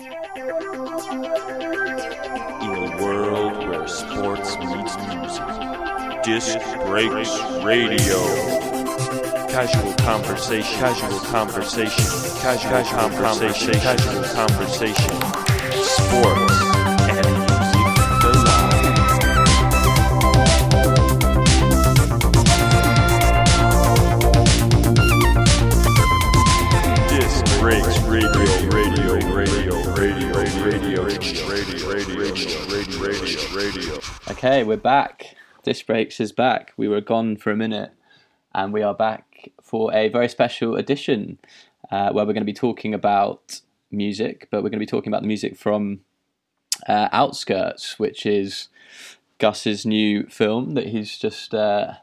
In a world where sports meets music, Disc Breaks Radio. Casual conversation, casual conversation, casual conversation, casual conversation. Sports radio. Okay, we're back. Disc Breaks is back. We were gone for a minute, and we are back for a very special edition uh, where we're going to be talking about music, but we're going to be talking about the music from uh, Outskirts, which is Gus's new film that he's just uh,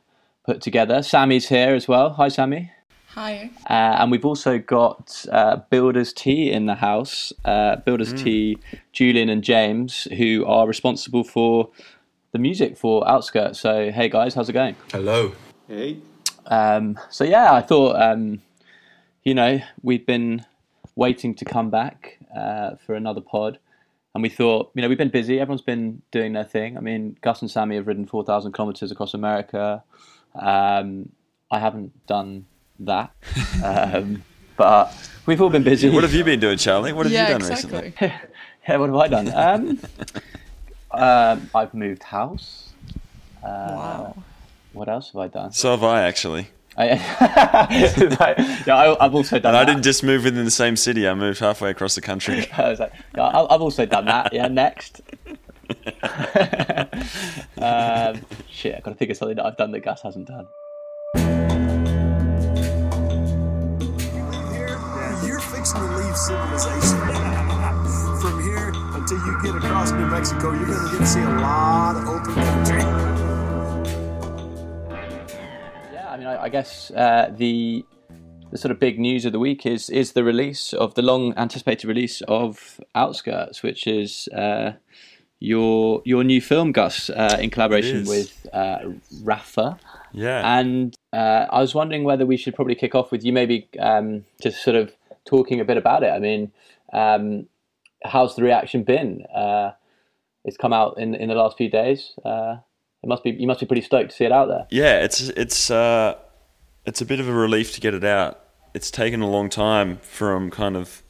put together. Sammy's here as well. Hi, Sammy. Hi. Uh, and we've also got uh, Builders Tea in the house. Uh, Builders Tea, Julian and James, who are responsible for the music for Outskirts. So, hey guys, how's it going? Hello. Hey, Um, so, yeah, I thought, um, you know, we've been waiting to come back uh, for another pod. And we thought, you know, we've been busy. Everyone's been doing their thing. I mean, Gus and Sammy have ridden 4,000 kilometers across America. Um, I haven't done that. Um, but we've all been busy. what have you been doing, Charlie? What have yeah, you done exactly. recently? Yeah, what have I done? Um, um, I've moved house. Uh, wow. What else have I done? So have I actually. I, yeah, I, I've also done. And I didn't just move within the same city. I moved halfway across the country. I was like, yeah, I- I've also done that. Yeah, next. um, shit, I've got to think of something that I've done that Gus hasn't done. Civilization. From here until you get across New Mexico, you're going to get to see a lot of open country. Yeah, I mean, I, I guess uh, the the sort of big news of the week is is the release of the long anticipated release of Outskirts, which is uh, your your new film, Gus, uh, in collaboration with uh, Rafa. Yeah. And uh, I was wondering whether we should probably kick off with you, maybe um, just sort of talking a bit about it. I mean, um, how's the reaction been? Uh, it's come out in in the last few days. Uh, it must be you must be pretty stoked to see it out there. yeah, it's it's uh, it's a bit of a relief to get it out. It's taken a long time from kind of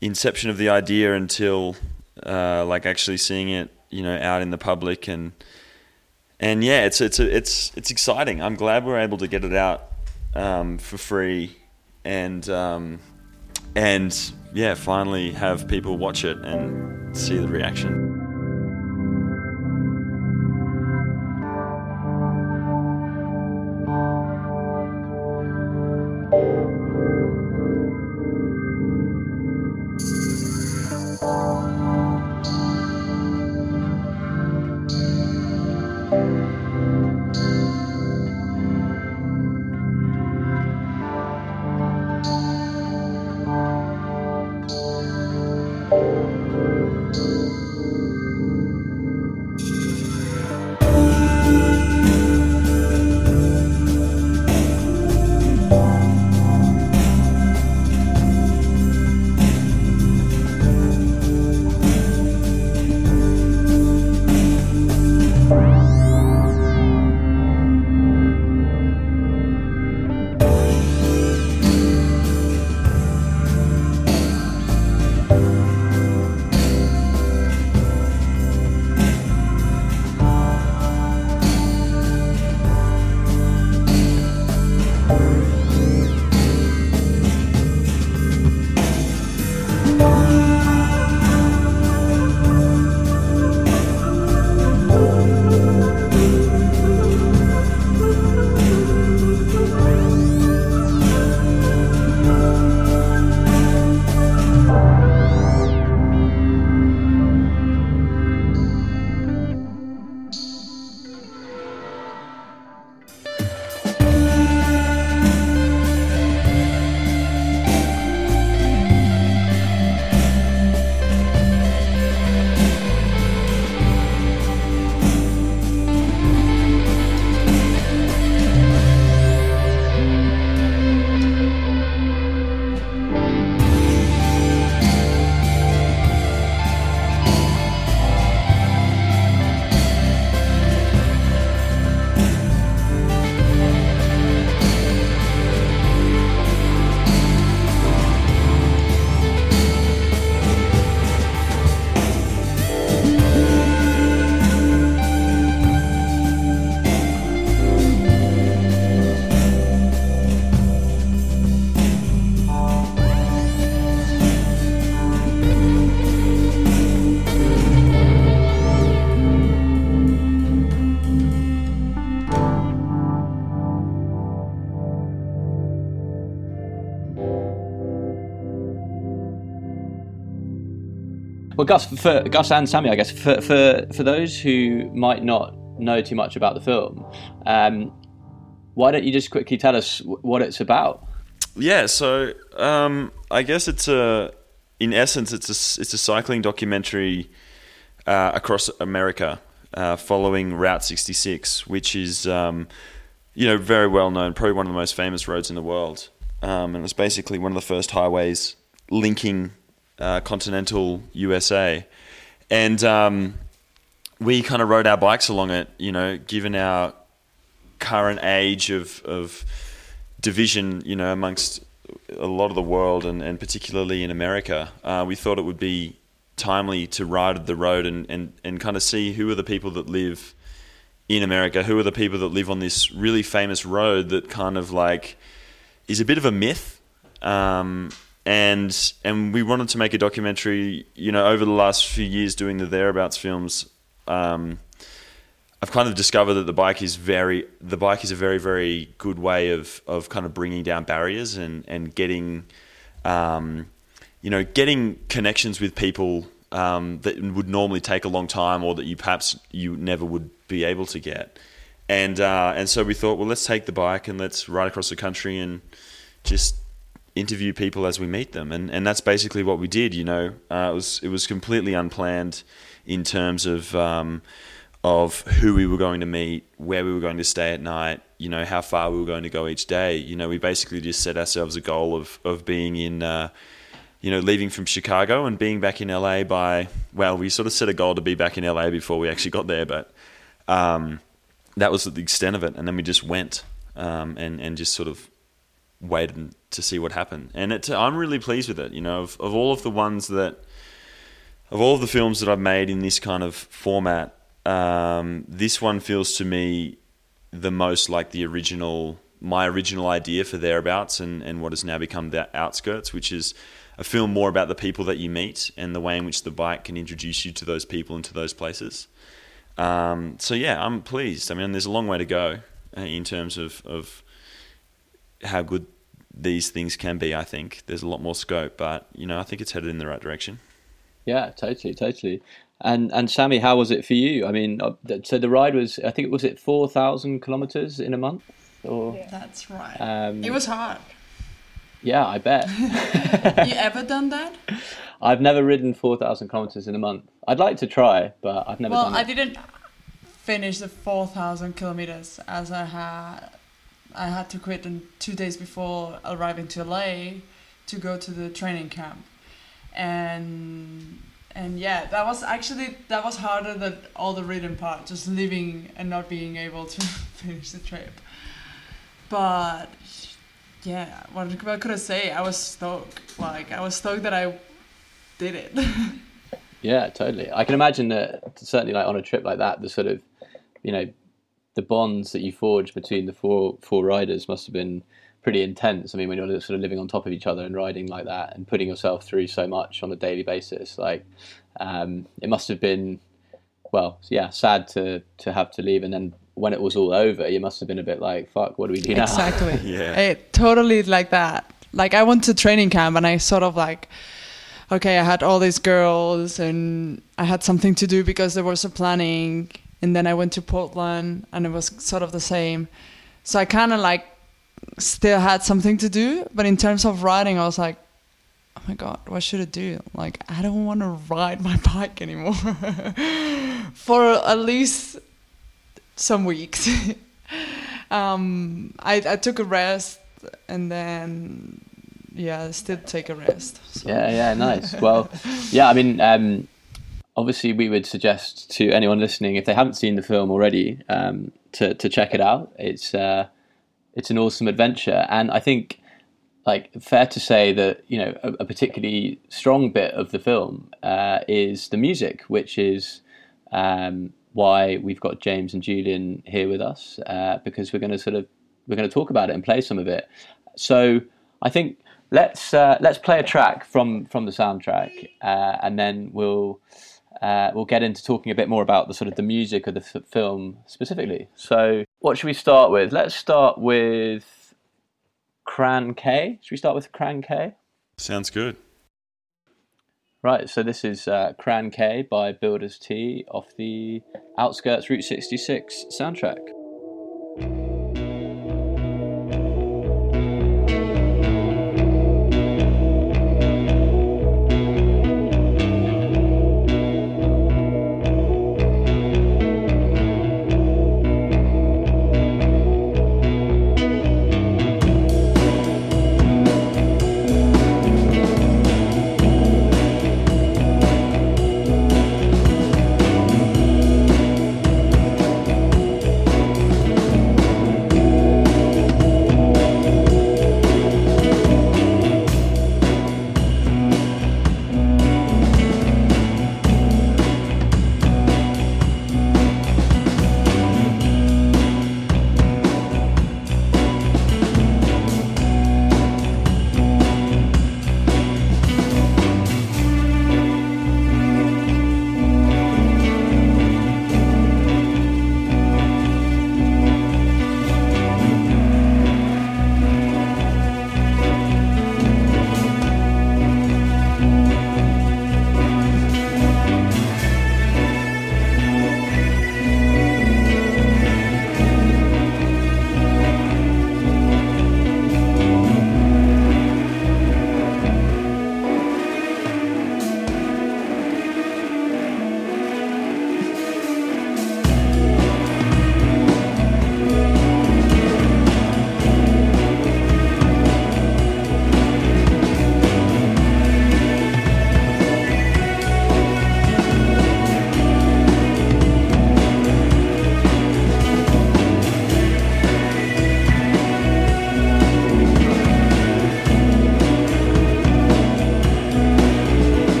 inception of the idea until uh, like actually seeing it, you know, out in the public and and yeah, it's it's it's it's exciting. I'm glad we're able to get it out um, for free and um, and yeah, finally have people watch it and see the reaction. Gus, for Gus and Sammy, I guess for for for those who might not know too much about the film, um, why don't you just quickly tell us wh- what it's about? Yeah, so um, I guess it's a, in essence, it's a it's a cycling documentary uh, across America, uh, following Route 66, which is um, you know very well known, probably one of the most famous roads in the world, um, and it's basically one of the first highways linking uh, continental USA, and um, we kind of rode our bikes along it. You know, given our current age of of division, you know, amongst a lot of the world and, and particularly in America, uh, we thought it would be timely to ride the road and, and, and kind of see who are the people that live in America, who are the people that live on this really famous road that kind of like is a bit of a myth. Um, and and we wanted to make a documentary, you know, over the last few years doing the thereabouts films. Um, I've kind of discovered that the bike is very the bike is a very very good way of of kind of bringing down barriers and and getting um, you know getting connections with people um, that would normally take a long time or that you perhaps you never would be able to get and uh, and so we thought well let's take the bike and let's ride across the country and just interview people as we meet them and and that's basically what we did you know uh, it was it was completely unplanned in terms of um, of who we were going to meet, where we were going to stay at night, you know, how far we were going to go each day. You know, we basically just set ourselves a goal of, of being in, uh, you know, leaving from Chicago and being back in LA by, well, we sort of set a goal to be back in LA before we actually got there, but um, that was the extent of it. And then we just went um, and, and just sort of waited to see what happened. And it, I'm really pleased with it. You know, of, of all of the ones that, of all of the films that I've made in this kind of format, um, this one feels to me the most like the original, my original idea for thereabouts, and, and what has now become the outskirts, which is a film more about the people that you meet and the way in which the bike can introduce you to those people and to those places. Um, so yeah, I'm pleased. I mean, there's a long way to go uh, in terms of, of how good these things can be. I think there's a lot more scope, but you know, I think it's headed in the right direction. Yeah, totally, totally. And and Sammy, how was it for you? I mean, uh, so the ride was, I think it was it four thousand kilometers in a month, or That's right. um, it was hard. yeah, I bet. you ever done that? I've never ridden four thousand kilometers in a month. I'd like to try, but I've never Well, done I it. didn't finish the four thousand kilometers as I had. I had to quit in two days before arriving to LA to go to the training camp, and and yeah, that was actually that was harder than all the written part, just leaving and not being able to finish the trip. But yeah, what, what could I say? I was stoked. Like I was stoked that I did it. Yeah, totally. I can imagine that certainly like on a trip like that, the sort of, you know, the bonds that you forged between the four four riders must have been pretty intense. I mean, when you're sort of living on top of each other and riding like that and putting yourself through so much on a daily basis, like um, it must have been, well, yeah, sad to to have to leave. And then when it was all over, you must have been a bit like, fuck, what do we do now? Exactly. Yeah. I, totally like that. Like I went to training camp and I sort of like, okay, I had all these girls and I had something to do because there was a planning. And then I went to Portland and it was sort of the same. So I kind of like still had something to do, but in terms of riding, I was like, oh my god, what should I do? Like I don't want to ride my bike anymore for at least some weeks. um, I, I took a rest and then yeah, still take a rest. So. Yeah, yeah, nice. Well, yeah, I mean, um, obviously, we would suggest to anyone listening if they haven't seen the film already um, to to check it out. It's uh, it's an awesome adventure, and I think like fair to say that you know a, a particularly strong bit of the film uh, is the music, which is um, why we've got James and Julian here with us uh, because we're going to sort of we're going to talk about it and play some of it. So I think let's uh, let's play a track from from the soundtrack, uh, and then we'll uh, we'll get into talking a bit more about the sort of the music of the f- film specifically. So what should we start with? Let's start with Cran K. Should we start with Cran K? Sounds good. Right, so this is uh, Cran K by Builders T off the Outskirts Route 66 soundtrack.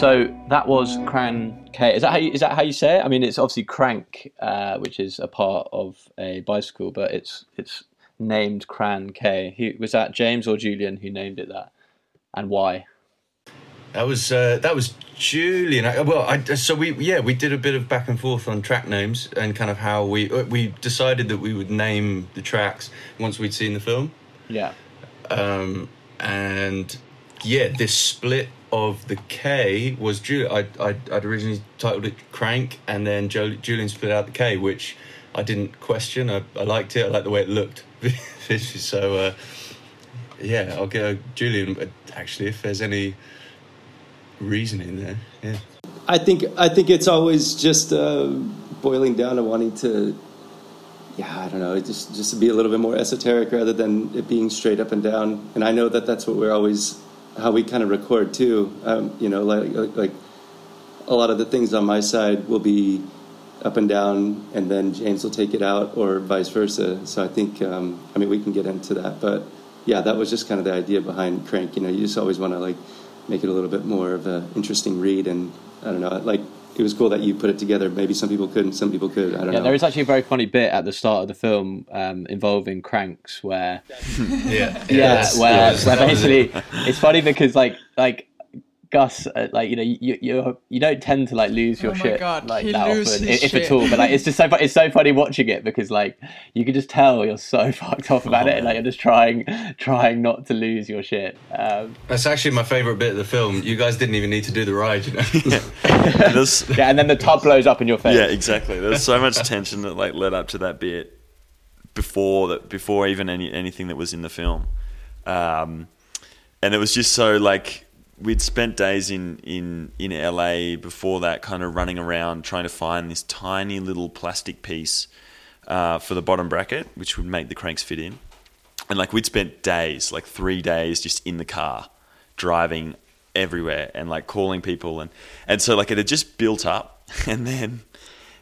So that was Cran K. Is that how you, is that how you say it? I mean, it's obviously crank, uh, which is a part of a bicycle, but it's it's named Cran K? Who, was that James or Julian who named it that, and why? That was uh, that was Julian. I- Well, I, so we yeah we did a bit of back and forth on track names and kind of how we uh, we decided that we would name the tracks once we'd seen the film. Yeah. um, and yeah, this split of the K was Julian. I I'd, I'd originally titled it Crank, and then jo- Julian split out the K, which I didn't question. I, I liked it. I liked the way it looked. so uh, yeah, I'll go Julian. Actually, if there's any reasoning there, yeah. I think I think it's always just uh, boiling down to wanting to, yeah, I don't know, just just to be a little bit more esoteric rather than it being straight up and down. And I know that that's what we're always how we kind of record too. Um, you know, like like a lot of the things on my side will be up and down, and then James will take it out, or vice versa. So I think um, I mean we can get into that, but yeah, that was just kind of the idea behind Crank. You know, you just always want to like make it a little bit more of an interesting read, and I don't know, like it was cool that you put it together. Maybe some people couldn't, some people could. I don't Yeah, know. there is actually a very funny bit at the start of the film um, involving cranks where Yeah, yeah, where, where basically it's funny because like like Gus, uh, like you know, you you you don't tend to like lose your Oh shit God, like that often, his if at all. But like, it's just so fu- it's so funny watching it because like you can just tell you're so fucked off about it, and like you're just trying trying not to lose your shit. Um, That's actually my favorite bit of the film. You guys didn't even need to do the ride, you know. And yeah, and then the tub blows up in your face. yeah, exactly. There's so much tension that like led up to that bit before that before even any anything that was in the film, um, and it was just so like we'd spent days in in in LA before that, kind of running around trying to find this tiny little plastic piece uh, for the bottom bracket, which would make the cranks fit in, and like we'd spent days, like three days, just in the car driving everywhere and like calling people. And and so like it had just built up. And then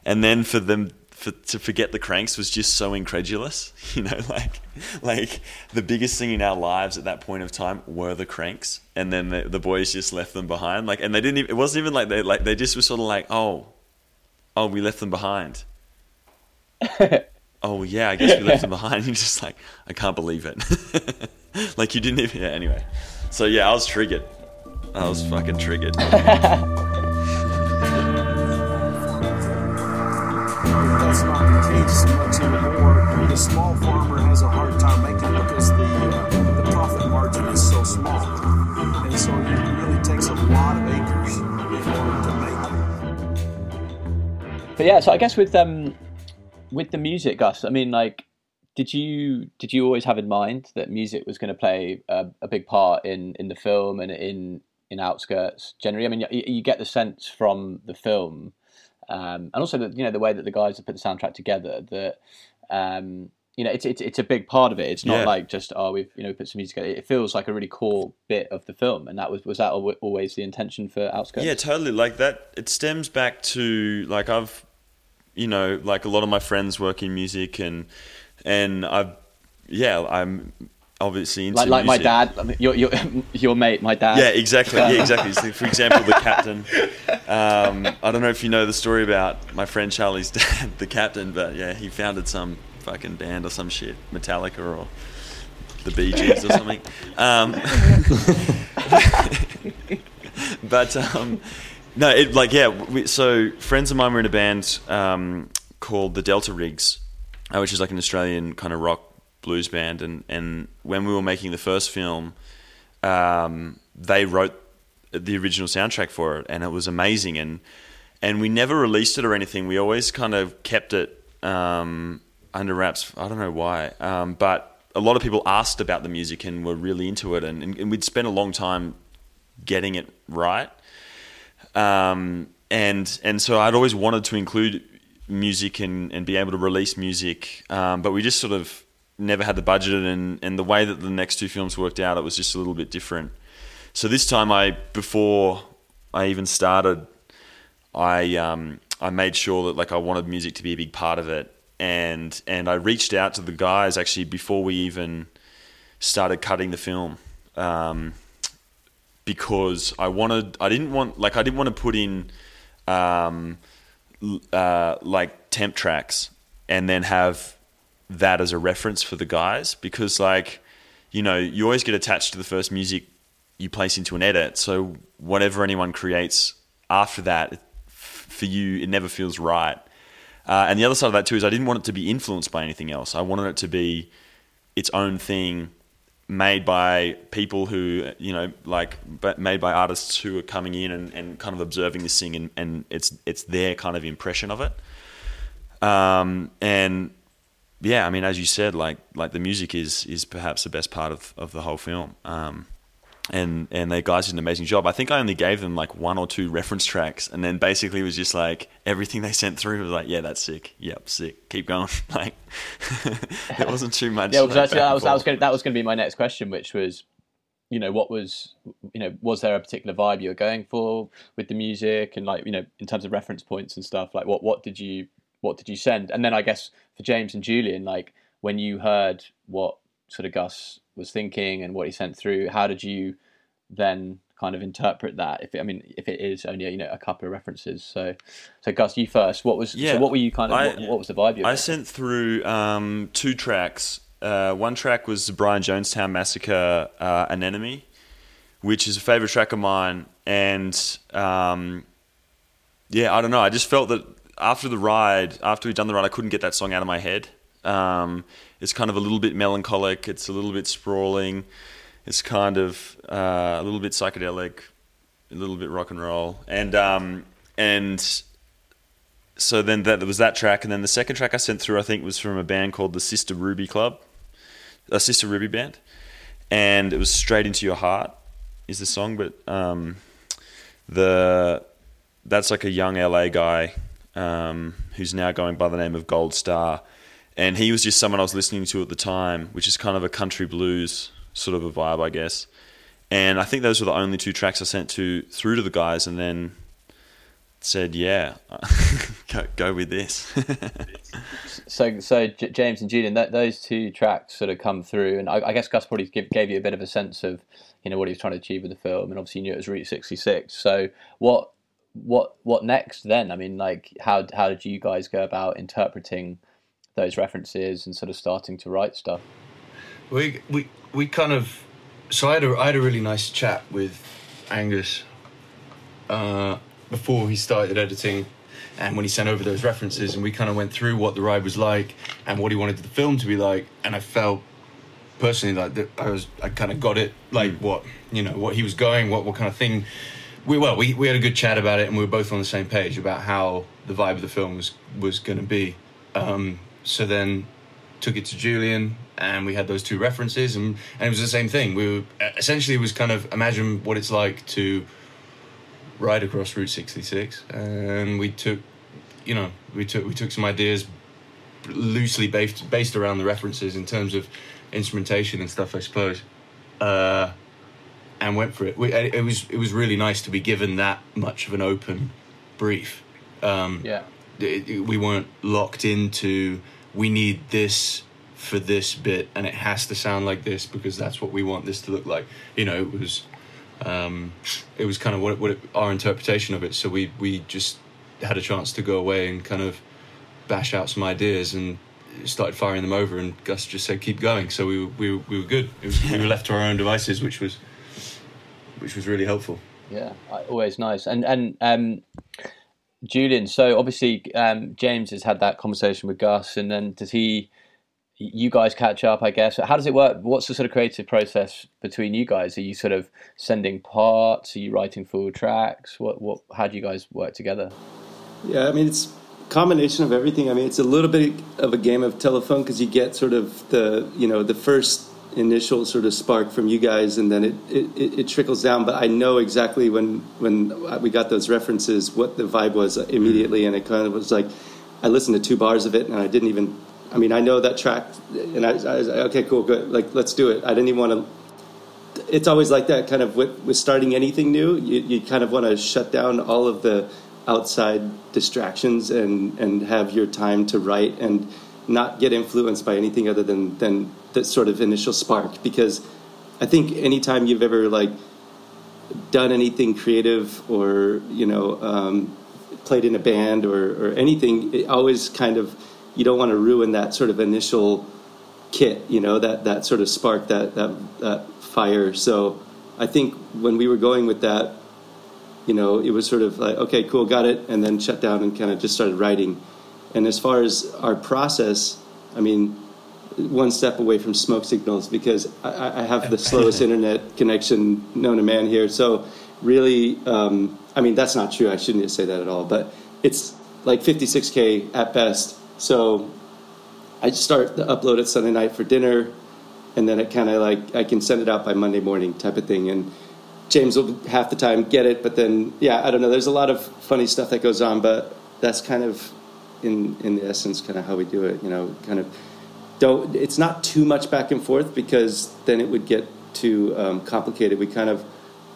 and then for them for, to forget the cranks was just so incredulous you know like like the biggest thing in our lives at that point of time were the cranks and then the, the boys just left them behind like and they didn't even, it wasn't even like they like they just were sort of like oh oh we left them behind. Oh yeah i guess we left them behind. You're just like i can't believe it. Like you didn't even yeah anyway. So yeah i was triggered. I was fucking triggered Case much anymore. The small farmer has a hard time making it because the uh, the profit margin is so small, and so it really takes a lot of acres in order to make it. But yeah, so I guess with um with the music, Gus, I mean, like, did you did you always have in mind that music was going to play a, a big part in in the film and in in Outskirts generally? I mean, you, you get the sense from the film, um, and also the you know the way that the guys have put the soundtrack together that. Um, you know, it's, it's it's a big part of it. It's not Yeah. like just oh we've you know put some music. together. It feels like a really core bit of the film, and that was was that always the intention for Outskirts? Yeah, totally. Like that, it stems back to like I've, you know, like a lot of my friends work in music, and and I've, yeah, I'm obviously like like my dad, your your your mate, my dad. Yeah, exactly. Yeah, exactly. So, for example, the captain. Um, I don't know if you know the story about my friend Charlie's dad, the captain, but yeah, he founded some fucking band or some shit, Metallica or the Bee Gees or something. Um, but um, no, it like yeah. We, so friends of mine were in a band um, called the Delta Riggs, uh, which is like an Australian kind of rock blues band, and and when we were making the first film, um, they wrote the original soundtrack for it, and it was amazing. And and we never released it or anything. We always kind of kept it um, under wraps. I don't know why, um, but a lot of people asked about the music and were really into it, and, and, and we'd spent a long time getting it right. Um, and and so I'd always wanted to include music and, and be able to release music, um, but we just sort of never had the budget, and, and the way that the next two films worked out, it was just a little bit different. So this time, I before I even started, I um, I made sure that like I wanted music to be a big part of it, and and I reached out to the guys actually before we even started cutting the film. Um, because I wanted, I didn't want, like, I didn't want to put in, um, uh, like temp tracks and then have that as a reference for the guys because like you know you always get attached to the first music you place into an edit. So whatever anyone creates after that for you it never feels right. Uh, and the other side of that too is i didn't want it to be influenced by anything else. I wanted it to be its own thing made by people who you know like but made by artists who are coming in and, and kind of observing this thing and, and it's it's their kind of impression of it. Um, and yeah i mean as you said like like the music is is perhaps the best part of, of the whole film um, and and they guys did an amazing job. I think I only gave them like one or two reference tracks, and then basically it was just like everything they sent through was like, yeah, that's sick. Yep, sick. Keep going. like it wasn't too much. Yeah, like, actually, that was that was going that was going to be my next question, which was, you know, what was, you know, was there a particular vibe you were going for with the music, and like, you know, in terms of reference points and stuff, like what what did you what did you send, and then I guess for James and Julian, like when you heard what sort of Gus was thinking and what he sent through, how did you then kind of interpret that if it, I mean if it is only you know a couple of references so so Gus you first what was Yeah, so what were you kind of I- what, what was the vibe you I sent through um, two tracks. Uh, one track was the Brian Jonestown Massacre, uh, Anemone, which is a favorite track of mine. And um, yeah, I don't know. I just felt that after the ride, after we'd done the ride, I couldn't get that song out of my head. Um, it's kind of a little bit melancholic. It's a little bit sprawling. It's kind of uh, a little bit psychedelic, a little bit rock and roll, and um, and so then that, was that track, and then the second track I sent through, I think, was from a band called the Sister Ruby Club, a Sister Ruby band, and it was "Straight into Your Heart" is the song, but um, the that's like a young LA guy um, who's now going by the name of Gold Star, and he was just someone I was listening to at the time, which is kind of a country blues sort of a vibe, I guess. And I think those were the only two tracks I sent to through to the guys, and then said, "Yeah, go, go with this." so so J- James and Julian, that, those two tracks sort of come through, and I, I guess Gus probably give, gave you a bit of a sense of you know what he was trying to achieve with the film, and obviously you knew it was Route sixty six. So what what what next then? I mean, like how how did you guys go about interpreting those references and sort of starting to write stuff? We we we kind of so I had a I had a really nice chat with Angus uh, before he started editing, and when he sent over those references, and we kind of went through what the ride was like and what he wanted the film to be like, and I felt personally like that I was I kind of got it like what you know what he was going what what kind of thing we well we, we had a good chat about it and we were both on the same page about how the vibe of the film was was going to be. Um, so then took it to Julian and we had those two references and, and it was the same thing. We were essentially was kind of imagine what it's like to ride across Route 66 and we took you know we took we took some ideas loosely based based around the references in terms of instrumentation and stuff I suppose. Uh, and went for it. We, it was it was really nice to be given that much of an open brief. Um, Yeah. it- it- we weren't locked into we need this for this bit and it has to sound like this because that's what we want this to look like. You know it was um, it was kind of what, what it, our interpretation of it. So we we just had a chance to go away and kind of bash out some ideas and started firing them over and Gus just said keep going. So we were, we were, we were good. It was, we were left to our own devices which was which was really helpful Yeah, always nice. And and um, Julian, so obviously um, James has had that conversation with Gus, and then does he? You guys catch up, I guess. How does it work? What's the sort of creative process between you guys? Are you sort of sending parts? Are you writing full tracks? What what? How do you guys work together? Yeah, I mean it's a combination of everything. I mean it's a little bit of a game of telephone because you get sort of the you know the first initial sort of spark from you guys, and then it, it, it, trickles down. But I know exactly when when we got those references what the vibe was immediately, and it kind of was like I listened to two bars of it, and I didn't even. I mean, I know that track, and I, I was like, okay, cool, good, like let's do it. I didn't even want to it's always like that kind of with, with starting anything new you, you kind of want to shut down all of the outside distractions and and have your time to write and not get influenced by anything other than than that sort of initial spark because i think anytime you've ever like done anything creative or you know um, played in a band or, or anything it always kind of you don't want to ruin that sort of initial kit, you know, that that sort of spark, that that that fire. So I think when we were going with that, you know, it was sort of like, okay, cool, got it, and then shut down and kind of just started writing. And as far as our process, I mean, one step away from smoke signals because I, I have the slowest internet connection known to man here. So really, um, I mean, that's not true. I shouldn't say that at all. But it's like 56k at best. So I start the upload it Sunday night for dinner, and then it kind of like I can send it out by Monday morning type of thing. And James will half the time get it, but then yeah, I don't know. There's a lot of funny stuff that goes on, but that's kind of in in the essence kind of how we do it. You know, kind of don't. It's not too much back and forth because then it would get too um, complicated. We kind of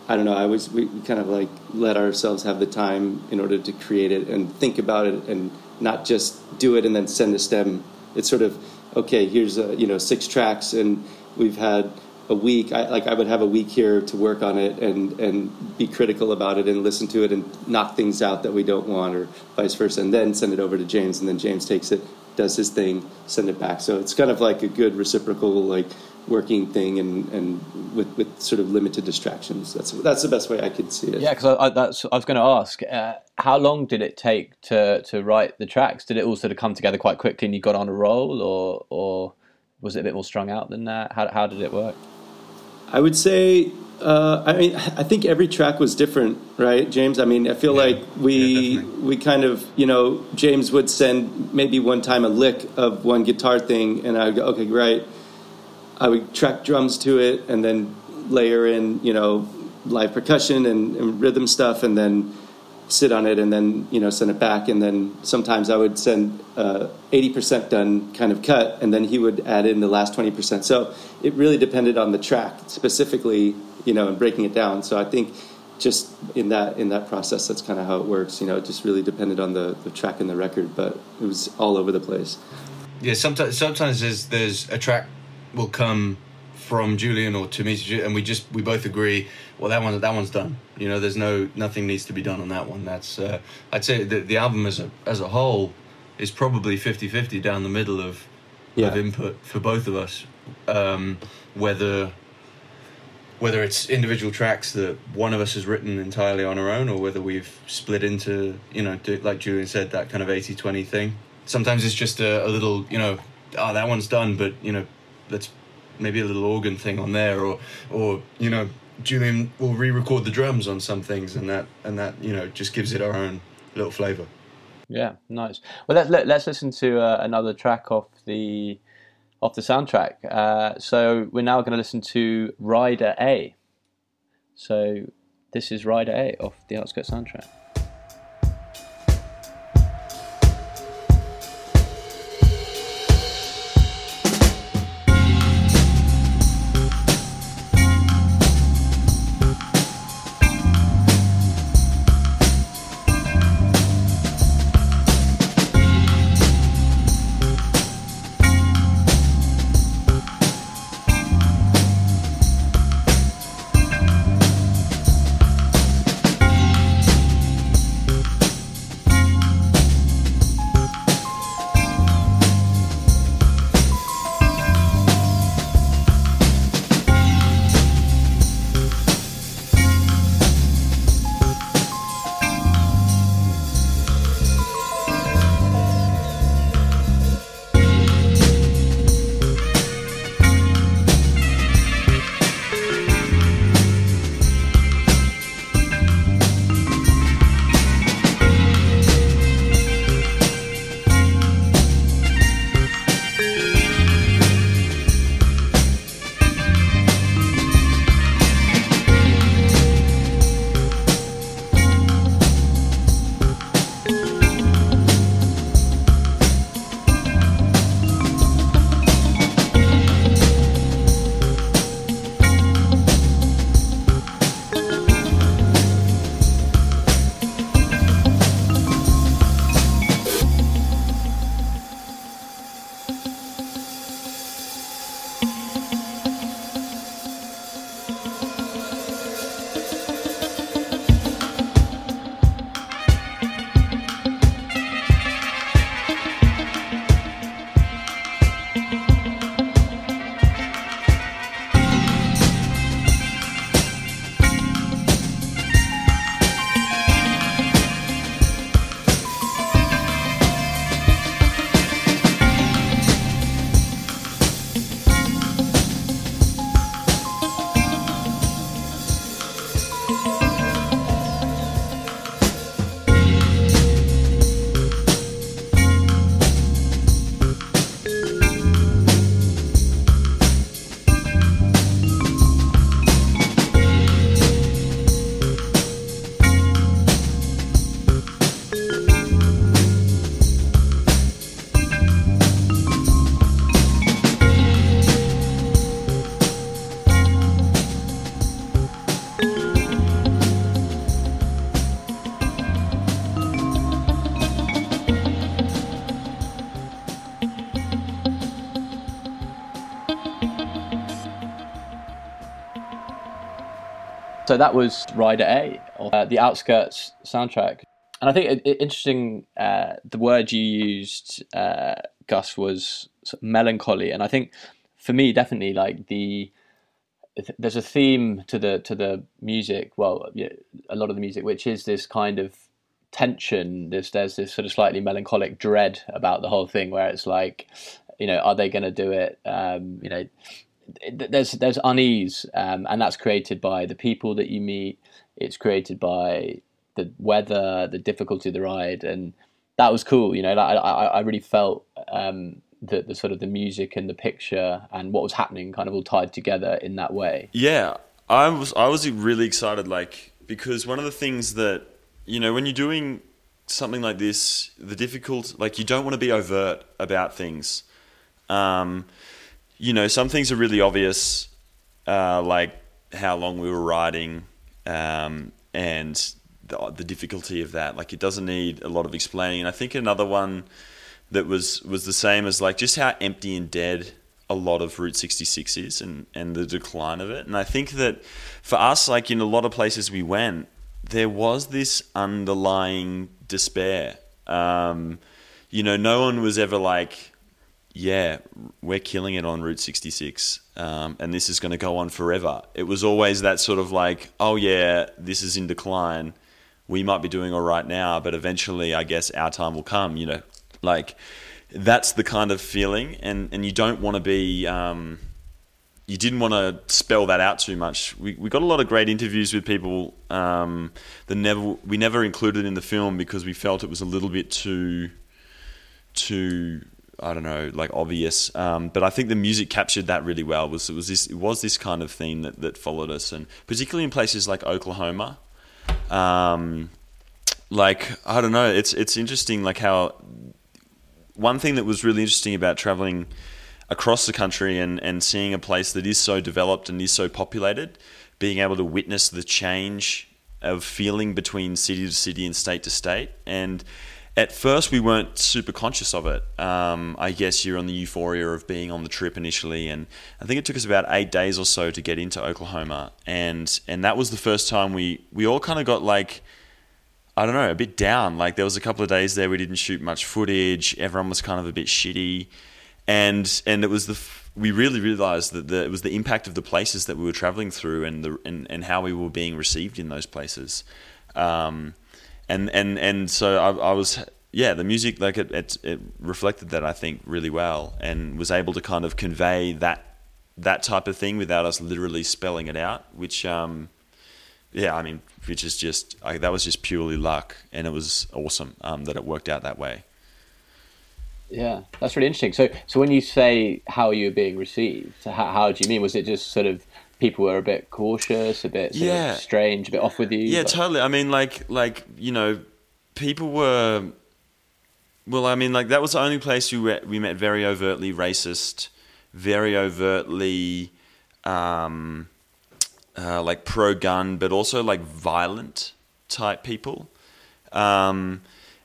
I don't know. I was we kind of like let ourselves have the time in order to create it and think about it and not just do it and then send a stem. It's sort of okay. Here's a, you know six tracks and we've had a week. I, like I would have a week here to work on it and and be critical about it and listen to it and knock things out that we don't want or vice versa and then send it over to James and then James takes it, does his thing, send it back. So it's kind of like a good reciprocal like working thing and, and with, with sort of limited distractions. That's that's the best way I could see it. Yeah, because I, I, that's I was going to ask, uh, how long did it take to to write the tracks? Did it all sort of come together quite quickly and you got on a roll, or or was it a bit more strung out than that? How how did it work? I would say. Uh, I mean, I think every track was different, right, James? I mean, I feel Yeah. like we Yeah, we kind of, you know, James would send maybe one time a lick of one guitar thing, and I would go, okay, great. I would track drums to it, and then layer in, you know, live percussion and, and rhythm stuff, and then sit on it, and then you know send it back, and then sometimes I would send uh, eighty percent done kind of cut, and then he would add in the last twenty percent. So it really depended on the track specifically, you know, and breaking it down. So I think just in that in that process, that's kind of how it works. You know, it just really depended on the, the track and the record, but it was all over the place. Yeah, sometimes sometimes there's there's a track will come from Julian or to me, and we just we both agree. Well, that one that one's done. You know, there's no nothing needs to be done on that one. That's uh, I'd say the the album as a as a whole is probably 50-50 down the middle of Yeah. of input for both of us. Um, whether whether it's individual tracks that one of us has written entirely on our own or whether we've split into you know like julian said that kind of 80-20 thing sometimes it's just a, a little you know oh that one's done but you know let's maybe a little organ thing on there or or you know julian will re-record the drums on some things and that and that you know just gives it our own little flavor Yeah, nice. Well, let, let, let's listen to uh, another track off the off the soundtrack. Uh, so we're now going to listen to Rider A. So this is Rider A off the Outskirts soundtrack. So that was Rider A, or uh, the Outskirts soundtrack. And I think it, it, interesting, uh, the word you used, uh, Gus, was melancholy. And I think for me, definitely, like the there's a theme to the to the music. Well, a lot of the music, which is this kind of tension. There's there's this sort of slightly melancholic dread about the whole thing, where it's like, you know, are they going to do it? Um, you know, there's there's unease, um, and that's created by the people that you meet. It's created by the weather, the difficulty of the ride, and that was cool. You know, like, I I really felt um, the the sort of the music and the picture and what was happening kind of all tied together in that way. Yeah, I was I was really excited, like because one of the things that you know when you're doing something like this, the difficult like you don't want to be overt about things. Um, you know, some things are really obvious, uh, like how long we were riding, um, and the, the difficulty of that. Like, it doesn't need a lot of explaining. And I think another one that was was the same as like just how empty and dead a lot of Route 66 is, and and the decline of it. And I think that for us, like in a lot of places we went, there was this underlying despair. Um, you know, no one was ever like yeah, we're killing it on Route 66, um, and this is going to go on forever. It was always that sort of like, oh yeah, this is in decline. We might be doing all right now, but eventually, I guess our time will come. You know, like that's the kind of feeling, and and you don't want to be. Um, you didn't want to spell that out too much. We, we got a lot of great interviews with people um, that never we never included in the film because we felt it was a little bit too too I don't know, like obvious. Um, but I think the music captured that really well. Was it was this it was this kind of theme that, that followed us, and particularly in places like Oklahoma. Um, like I don't know, it's it's interesting. Like how one thing that was really interesting about traveling across the country and and seeing a place that is so developed and is so populated, being able to witness the change of feeling between city to city and state to state and at first we weren't super conscious of it. Um, I guess you're on the euphoria of being on the trip initially, and I think it took us about eight days or so to get into Oklahoma, and and that was the first time we we all kind of got like. I don't know, a bit down. Like there was a couple of days there we didn't shoot much footage. Everyone was kind of a bit shitty, and and it was the we really realized that the, it was the impact of the places that we were traveling through and the and, and how we were being received in those places. Um, and and and so I, I was yeah the music like it, it, it reflected that I think really well and was able to kind of convey that that type of thing without us literally spelling it out which um yeah I mean which is just I, that was just purely luck and it was awesome um, that it worked out that way. Yeah that's really interesting. So so when you say how you were being received? How, how do you mean? Was it just sort of people were a bit cautious, a bit yeah. strange, a bit off with you. Yeah, totally. I mean, like, like you know, people were. Well, I mean, like that was the only place we met, we met very overtly racist, very overtly, um, uh, like pro-gun, but also like violent type people. Um,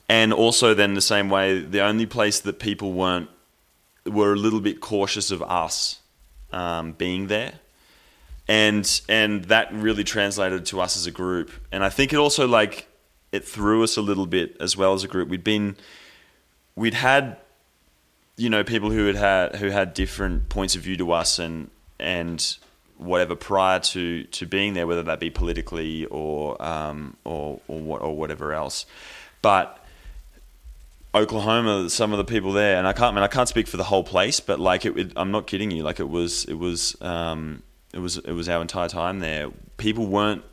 and also, then the same way, the only place that people weren't were a little bit cautious of us um, being there and and that really translated to us as a group. And I think it also like it threw us a little bit as well as a group. We'd been we'd had you know people who had had who had different points of view to us and and whatever prior to to being there, whether that be politically or um, or or what or whatever else, but. Oklahoma, some of the people there, and I can't, I mean, I can't speak for the whole place, but like it, it I'm not kidding you. Like it was, it was, um, it was it was our entire time there. People weren't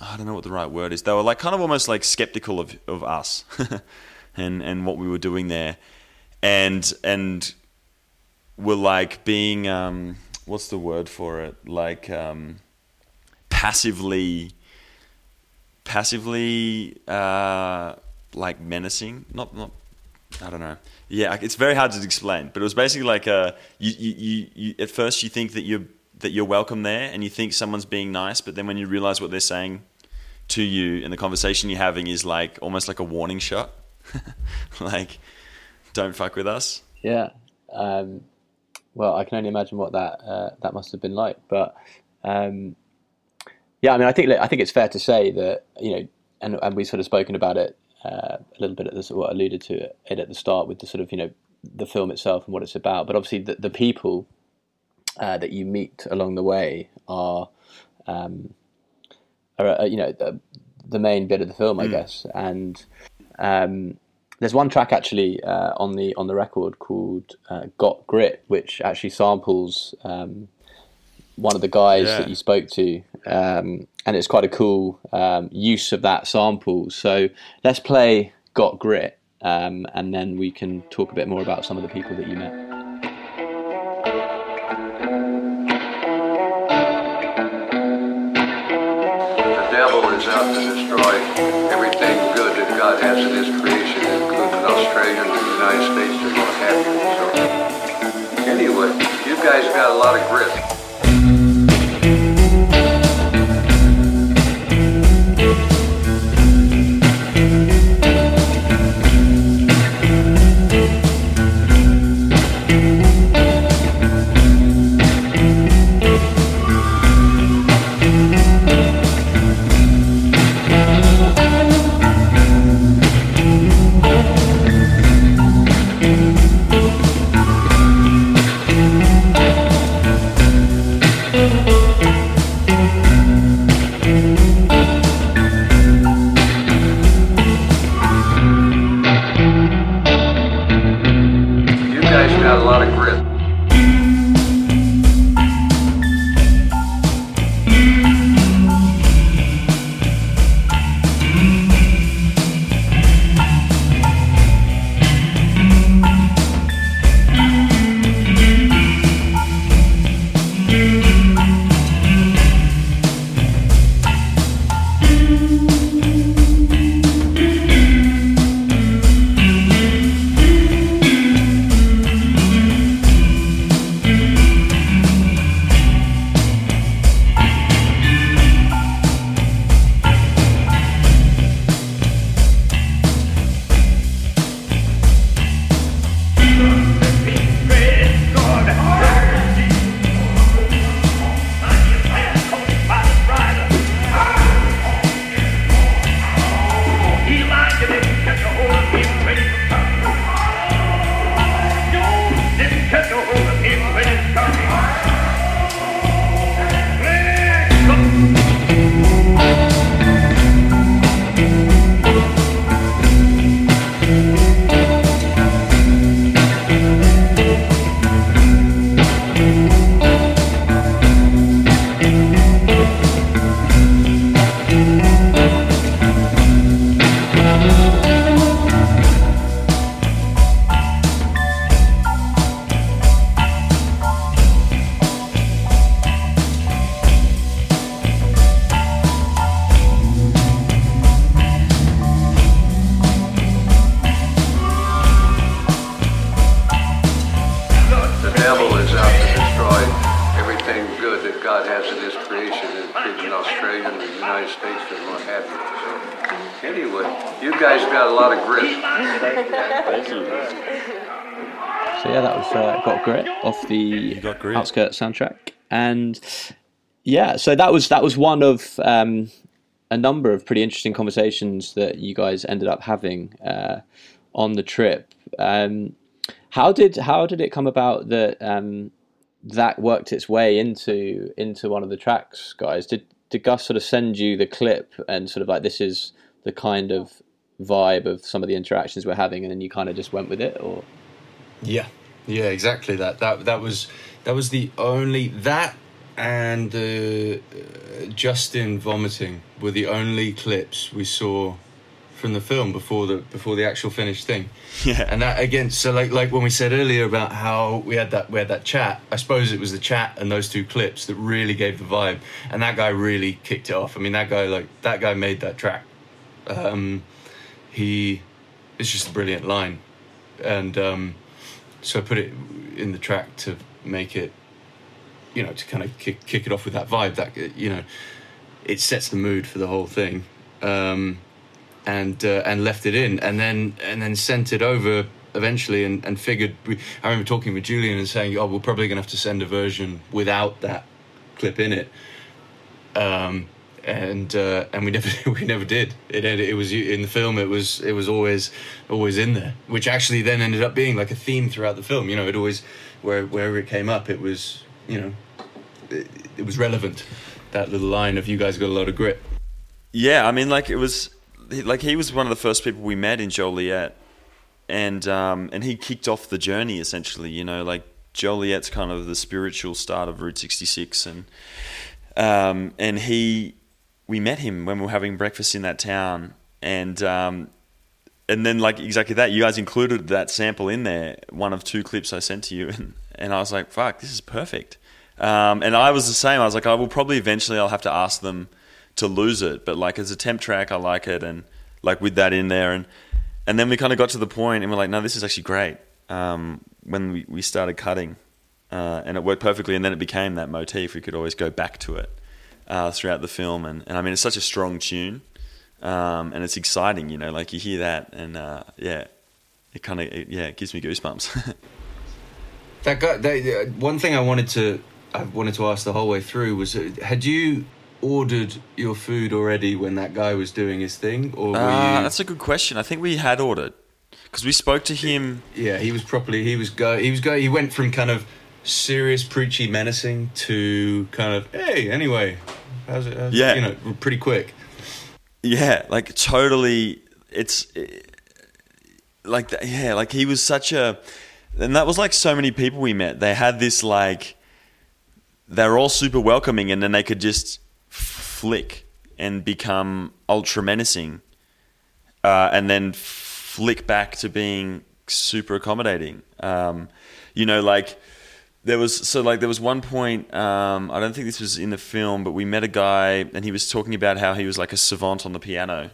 I don't know what the right word is. They were like kind of almost like skeptical of of us and and what we were doing there, and and were like being um, what's the word for it? Like um, passively passively uh, like menacing. Not not I don't know. Yeah, it's very hard to explain, but it was basically like a you, you, you, at first you think that you're that you're welcome there and you think someone's being nice, but then when you realize what they're saying to you and the conversation you're having is like almost like a warning shot, like don't fuck with us. Yeah. Um, well, I can only imagine what that uh, that must have been like, but um, yeah, I mean, I think I think it's fair to say that you know, and and we've sort of spoken about it uh, a little bit at this, what alluded to it at the start with the sort of you know the film itself and what it's about, but obviously the, the people uh, that you meet along the way are, um, are uh, you know the, the, main bit of the film, I mm. guess, and. Um, there's one track actually uh, on the on the record called uh, "Got Grit," which actually samples um, one of the guys yeah. that you spoke to, um, and it's quite a cool um, use of that sample. So let's play "Got Grit," um, and then we can talk a bit more about some of the people that you met. Out to destroy everything good that God has in His creation, including Australia and the United States. They're not happy. So anyway, you guys got a lot of grit. Soundtrack, and yeah, so that was that was one of um, a number of pretty interesting conversations that you guys ended up having uh, on the trip. Um, how did how did it come about that um, that worked its way into into one of the tracks, guys? Did did Gus sort of send you the clip and sort of like this is the kind of vibe of some of the interactions we're having, and then you kind of just went with it, or? Yeah, yeah, exactly that. That that was that was the only that and uh, Justin vomiting were the only clips we saw from the film before the before the actual finished thing. Yeah. And that again, so like like when we said earlier about how we had that we had that chat. I suppose it was the chat and those two clips that really gave the vibe. And that guy really kicked it off. I mean, that guy like that guy made that track. Um, he, it's just a brilliant line, and um, so I put it in the track to make it, you know, to kind of kick, kick it off with that vibe. That you know, it sets the mood for the whole thing, um, and uh, and left it in, and then and then sent it over eventually, and, and figured. We, I remember talking with Julian and saying, "Oh, we're probably going to have to send a version without that clip in it." Um, and uh, and we never we never did. It it was in the film. It was it was always always in there, which actually then ended up being like a theme throughout the film. You know, it always where wherever it came up, it was you know it, it was relevant. That little line of "You guys got a lot of grit." Yeah, I mean, like it was, like he was one of the first people we met in Joliet, and um, and he kicked off the journey essentially. You know, like Joliet's kind of the spiritual start of Route 66, and um, and he, we met him when we were having breakfast in that town, and um, and then like exactly that, you guys included that sample in there, one of two clips I sent to you, and and I was like, fuck, this is perfect. Um, and I was the same. I was like, I will probably eventually I'll have to ask them to lose it, but like as a temp track, I like it, and like with that in there, and and then we kind of got to the point, and we're like, no, this is actually great. Um, when we, we started cutting, uh, and it worked perfectly, and then it became that motif. We could always go back to it uh, throughout the film, and, and I mean, it's such a strong tune, um, and it's exciting, you know, like you hear that, and uh, yeah, it kind of yeah, it gives me goosebumps. That guy. That, uh, one thing I wanted to I wanted to ask the whole way through was: uh, Had you ordered your food already when that guy was doing his thing, or were Uh, you? that's a good question. I think we had ordered because we spoke to him. Yeah, he was properly. He was go. He was go. He went from kind of serious, preachy, menacing to kind of hey. Anyway, how's it? How's it?" Yeah. you know, pretty quick. Yeah, like totally. It's like that. Yeah, like he was such a, and that was like so many people we met. They had this like, they're all super welcoming, and then they could just flick and become ultra menacing, uh, and then flick back to being super accommodating. Um, you know, like there was so like there was one point um, I don't think this was in the film, but we met a guy and he was talking about how he was like a savant on the piano,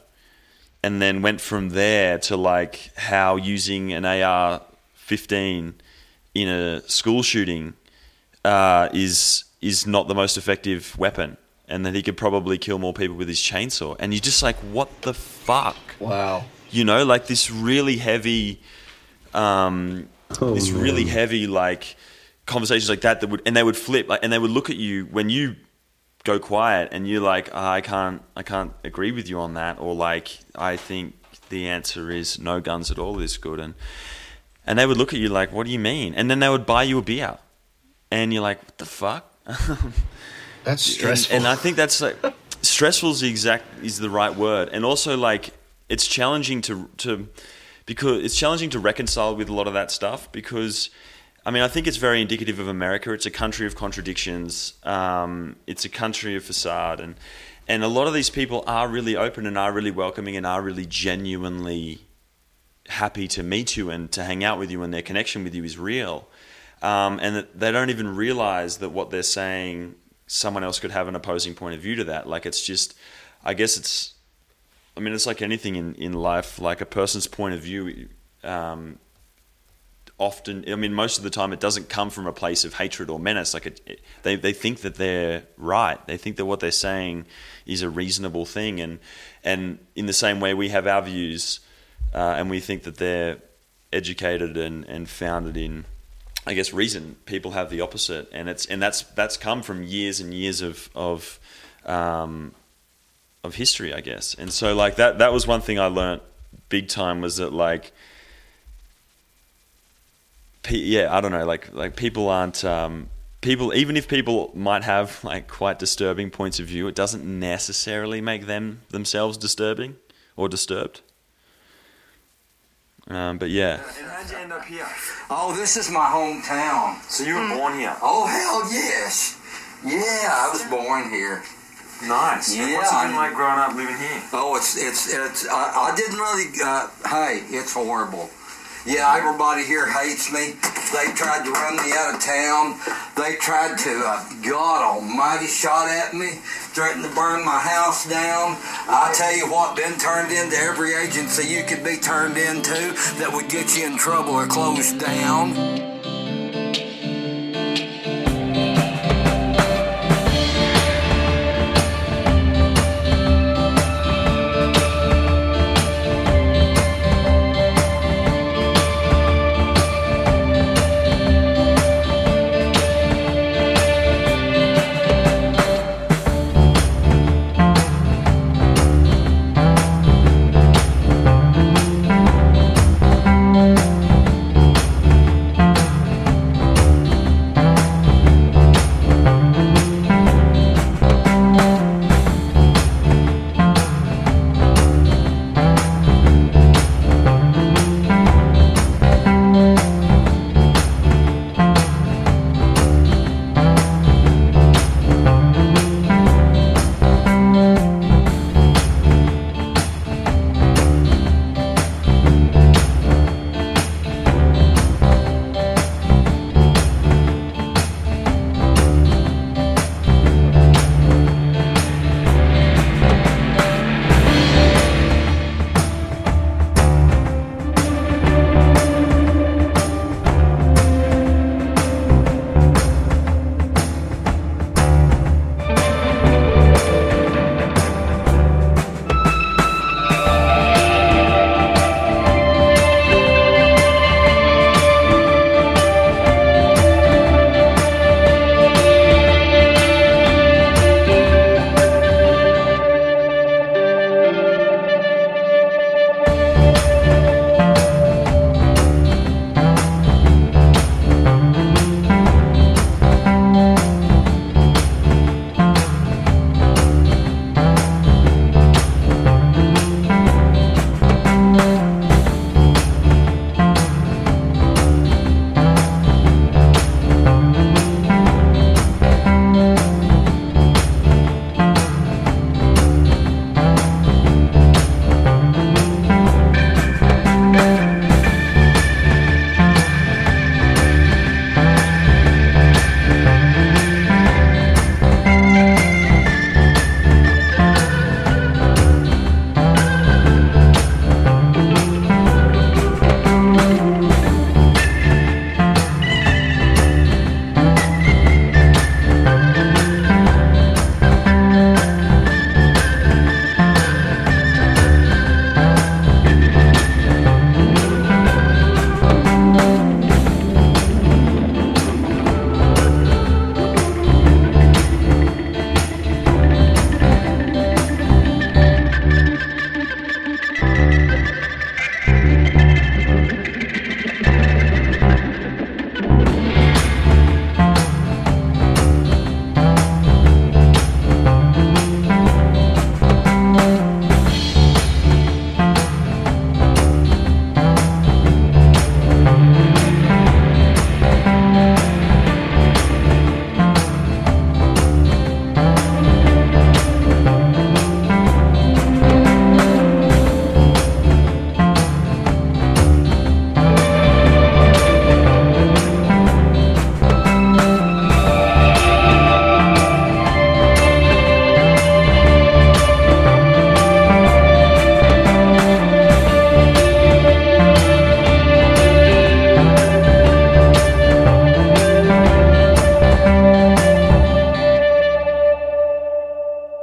and then went from there to like how using an AR-15 in a school shooting uh, is is not the most effective weapon, and that he could probably kill more people with his chainsaw. And you're just like, what the fuck? Wow. you know, like this really heavy, um, Oh, this really heavy like conversations like that that would, and they would flip, like, and they would look at you when you go quiet, and you're like, "Ah, I can't, I can't agree with you on that, or like, I think the answer is no guns at all is good, and and they would look at you like, what do you mean? And then they would buy you a beer, and you're like, what the fuck? That's And- stressful. And, I think that's like stressful is the exact is the right word, and also like it's challenging to to because it's challenging to reconcile with a lot of that stuff because. I mean, I think it's very indicative of America. It's a country of contradictions. Um, it's a country of facade, and and a lot of these people are really open and are really welcoming and are really genuinely happy to meet you and to hang out with you, and their connection with you is real. Um, and that they don't even realize that what they're saying, someone else could have an opposing point of view to that. Like it's just, I guess it's, I mean, it's like anything in, in life. Like a person's point of view, um, often, I mean, most of the time, it doesn't come from a place of hatred or menace. Like it, it, they they think that they're right. They think that what they're saying is a reasonable thing, and and in the same way, we have our views, uh, and we think that they're educated and, and founded in I guess reason people have the opposite, and it's and that's that's come from years and years of of um, of history, I guess. And so like that that was one thing I learned big time was that like yeah I don't know like like people aren't um, people even if people might have like quite disturbing points of view, it doesn't necessarily make them themselves disturbing or disturbed. Um, but yeah, And how'd you end up here? Oh, this is my hometown. So you were born here. Oh, hell yes. Yeah, I was born here. Nice. Yeah, What's it been I- like growing up living here? Oh, it's it's it's. I, I didn't really. Uh, hey, it's horrible. Yeah, everybody here hates me. They tried to run me out of town. They tried to, uh, God Almighty, shot at me, threatened to burn my house down. I tell you what, been turned into every agency you could be turned into that would get you in trouble or closed down.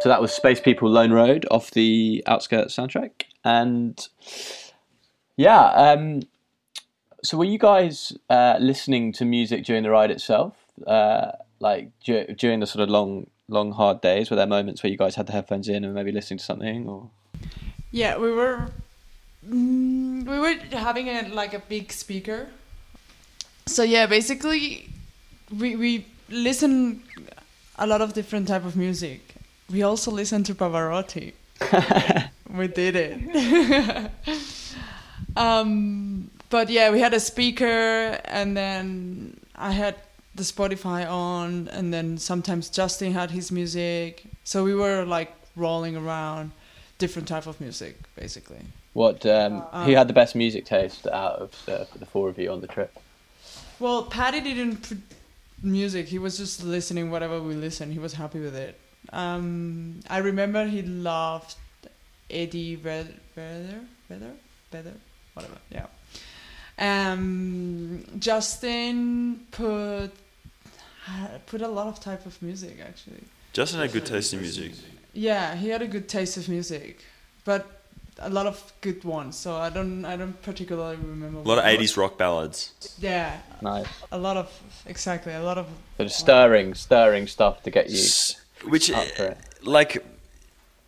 That was Space People Lone Road off the Outskirts soundtrack. And yeah, um, so were you guys uh, listening to music during the ride itself? Uh, like dur- during the sort of long, long, hard days? Were there moments where you guys had the headphones in and maybe listening to something? Or Yeah, we were mm, we were having a like a big speaker. So yeah, basically we we listen a lot of different type of music. We also listened to Pavarotti. we did it. um, but yeah, we had a speaker, and then I had the Spotify on, and then sometimes Justin had his music. So we were like rolling around different type of music, basically. what? Um, who had the best music taste out of the, the four of you on the trip? Well, Patty didn't put music. He was just listening whatever we listened. He was happy with it. Um, I remember he loved Eddie Vedder, Vedder, Vedder, Vedder, whatever. Yeah. Um, Justin put put a lot of type of music actually. Justin had good taste in music. Yeah, he had a good taste of music, but a lot of good ones. So I don't I don't particularly remember. A lot of 80s rock ballads. Yeah, Nice. a lot of exactly a lot of Sort of stirring, stirring stuff to get you S- Which, it. like,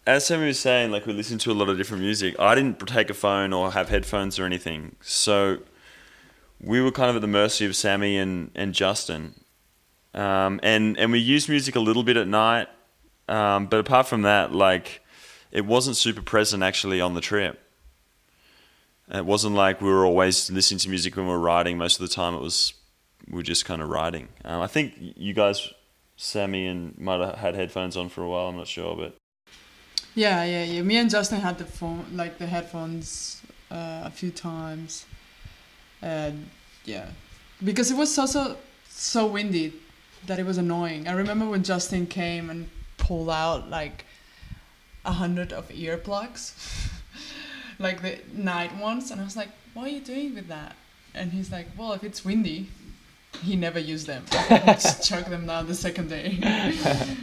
as Sammy was saying, like, we listen to a lot of different music. I didn't take a phone or have headphones or anything. So we were kind of at the mercy of Sammy and, and Justin. Um, and, and we used music a little bit at night. Um, but apart from that, like, it wasn't super present actually on the trip. It wasn't like we were always listening to music when we were riding. Most of the time, it was we were just kind of riding. Um, I think you guys, Sammy and might have had headphones on for a while. I'm not sure, but Yeah, yeah, yeah. Me and Justin had the phone, like the headphones, uh, a few times, and yeah, because it was so so so windy that it was annoying. I remember when Justin came and pulled out like a hundred of earplugs, like the night ones, and I was like, "What are you doing with that?" And he's like, "Well, if it's windy." He never used them. Just chuck them down the second day.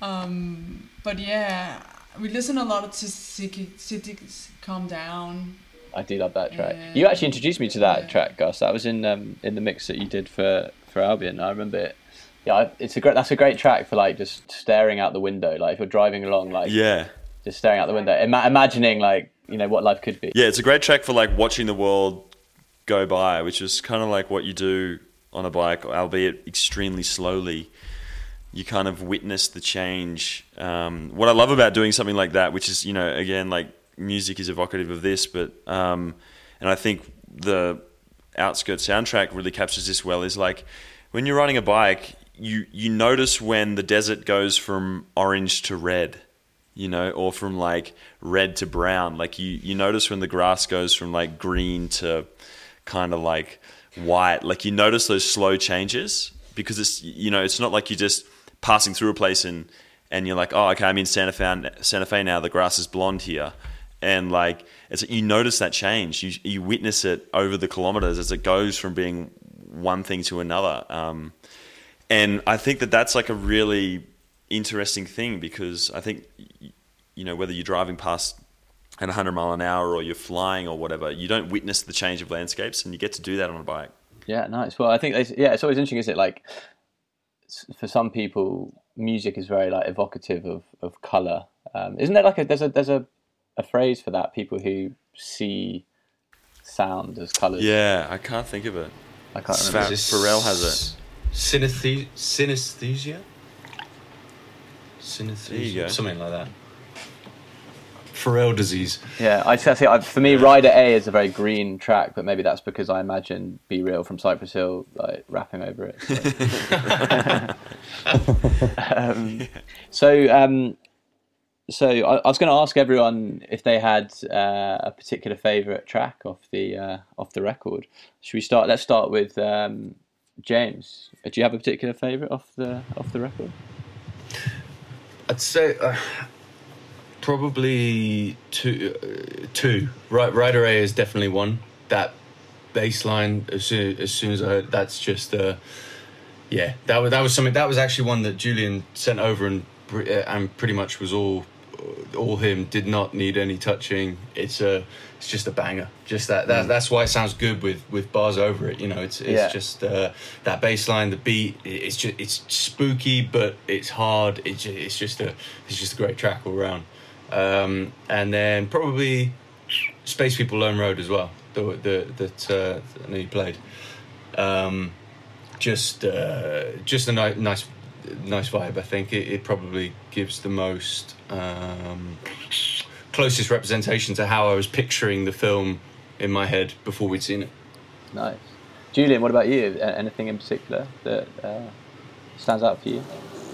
Um, but yeah, we listen a lot to City, City Calm Down. I do love that track. Yeah. You actually introduced me to that Yeah. track, Gus. That was in um, in the mix that you did for for Albion. I remember it. Yeah, I- it's a great. That's a great track for like just staring out the window. Like if you're driving along, like yeah, just staring out the window, Ima- imagining like you know what life could be. yeah, it's a great track for like watching the world go by, which is kind of like what you do on a bike, albeit extremely slowly. You kind of witness the change. Um, what I love about doing something like that, which is you know again like music is evocative of this, but um, and I think the outskirts soundtrack really captures this well. Is like when you're riding a bike, you you notice when the desert goes from orange to red you know, or from like red to brown. Like you, you notice when the grass goes from like green to kind of like white. Like you notice those slow changes because it's you know it's not like you're just passing through a place and and you're like oh okay I'm in Santa Fe Santa Fe now the grass is blonde here and like it's you notice that change you you witness it over the kilometers as it goes from being one thing to another um, and I think that that's like a really interesting thing because I think you know whether you're driving past at 100 mile an hour or you're flying or whatever, you don't witness the change of landscapes, and you get to do that on a bike. Yeah, nice. Well, I think it's, yeah, it's always interesting, is it? Like for some people, music is very like evocative of of color. Um, isn't there like a there's a there's a a phrase for that? People who see sound as colors. Yeah, I can't think of it. I can't remember. Is Pharrell has it. Synesthe- synesthesia? Synesthesia? There you go. Something like that. Pharrell disease. Yeah, I say I- for me, Rider A is a very green track, but maybe that's because I imagine B-Real from Cypress Hill like rapping over it. So, um, so, um, so I, I was going to ask everyone if they had uh, a particular favourite track off the uh, off the record. Should we start? Let's start with um, James. Do you have a particular favourite off the off the record? I'd say uh, probably two. Uh, two. Right, Rider A is definitely one. That bass line, as soon as, soon as I heard, that's just uh, yeah. That was that was something. That was actually one that Julian sent over and uh, and pretty much was all all him. Did not need any touching. It's a it's just a banger. Just that, that that's why it sounds good with with bars over it. You know, it's it's Yeah. just uh, that bass line, the beat. It's just it's spooky, but it's hard. It's it's just a it's just a great track all around. Um, and then probably Space People Lone Road as well. The the that uh, I know you played. Um, just uh, just a ni- nice nice vibe. I think it, it probably gives the most um, closest representation to how I was picturing the film in my head before we'd seen it. Nice. Julian, what about you? Anything in particular that uh, stands out for you?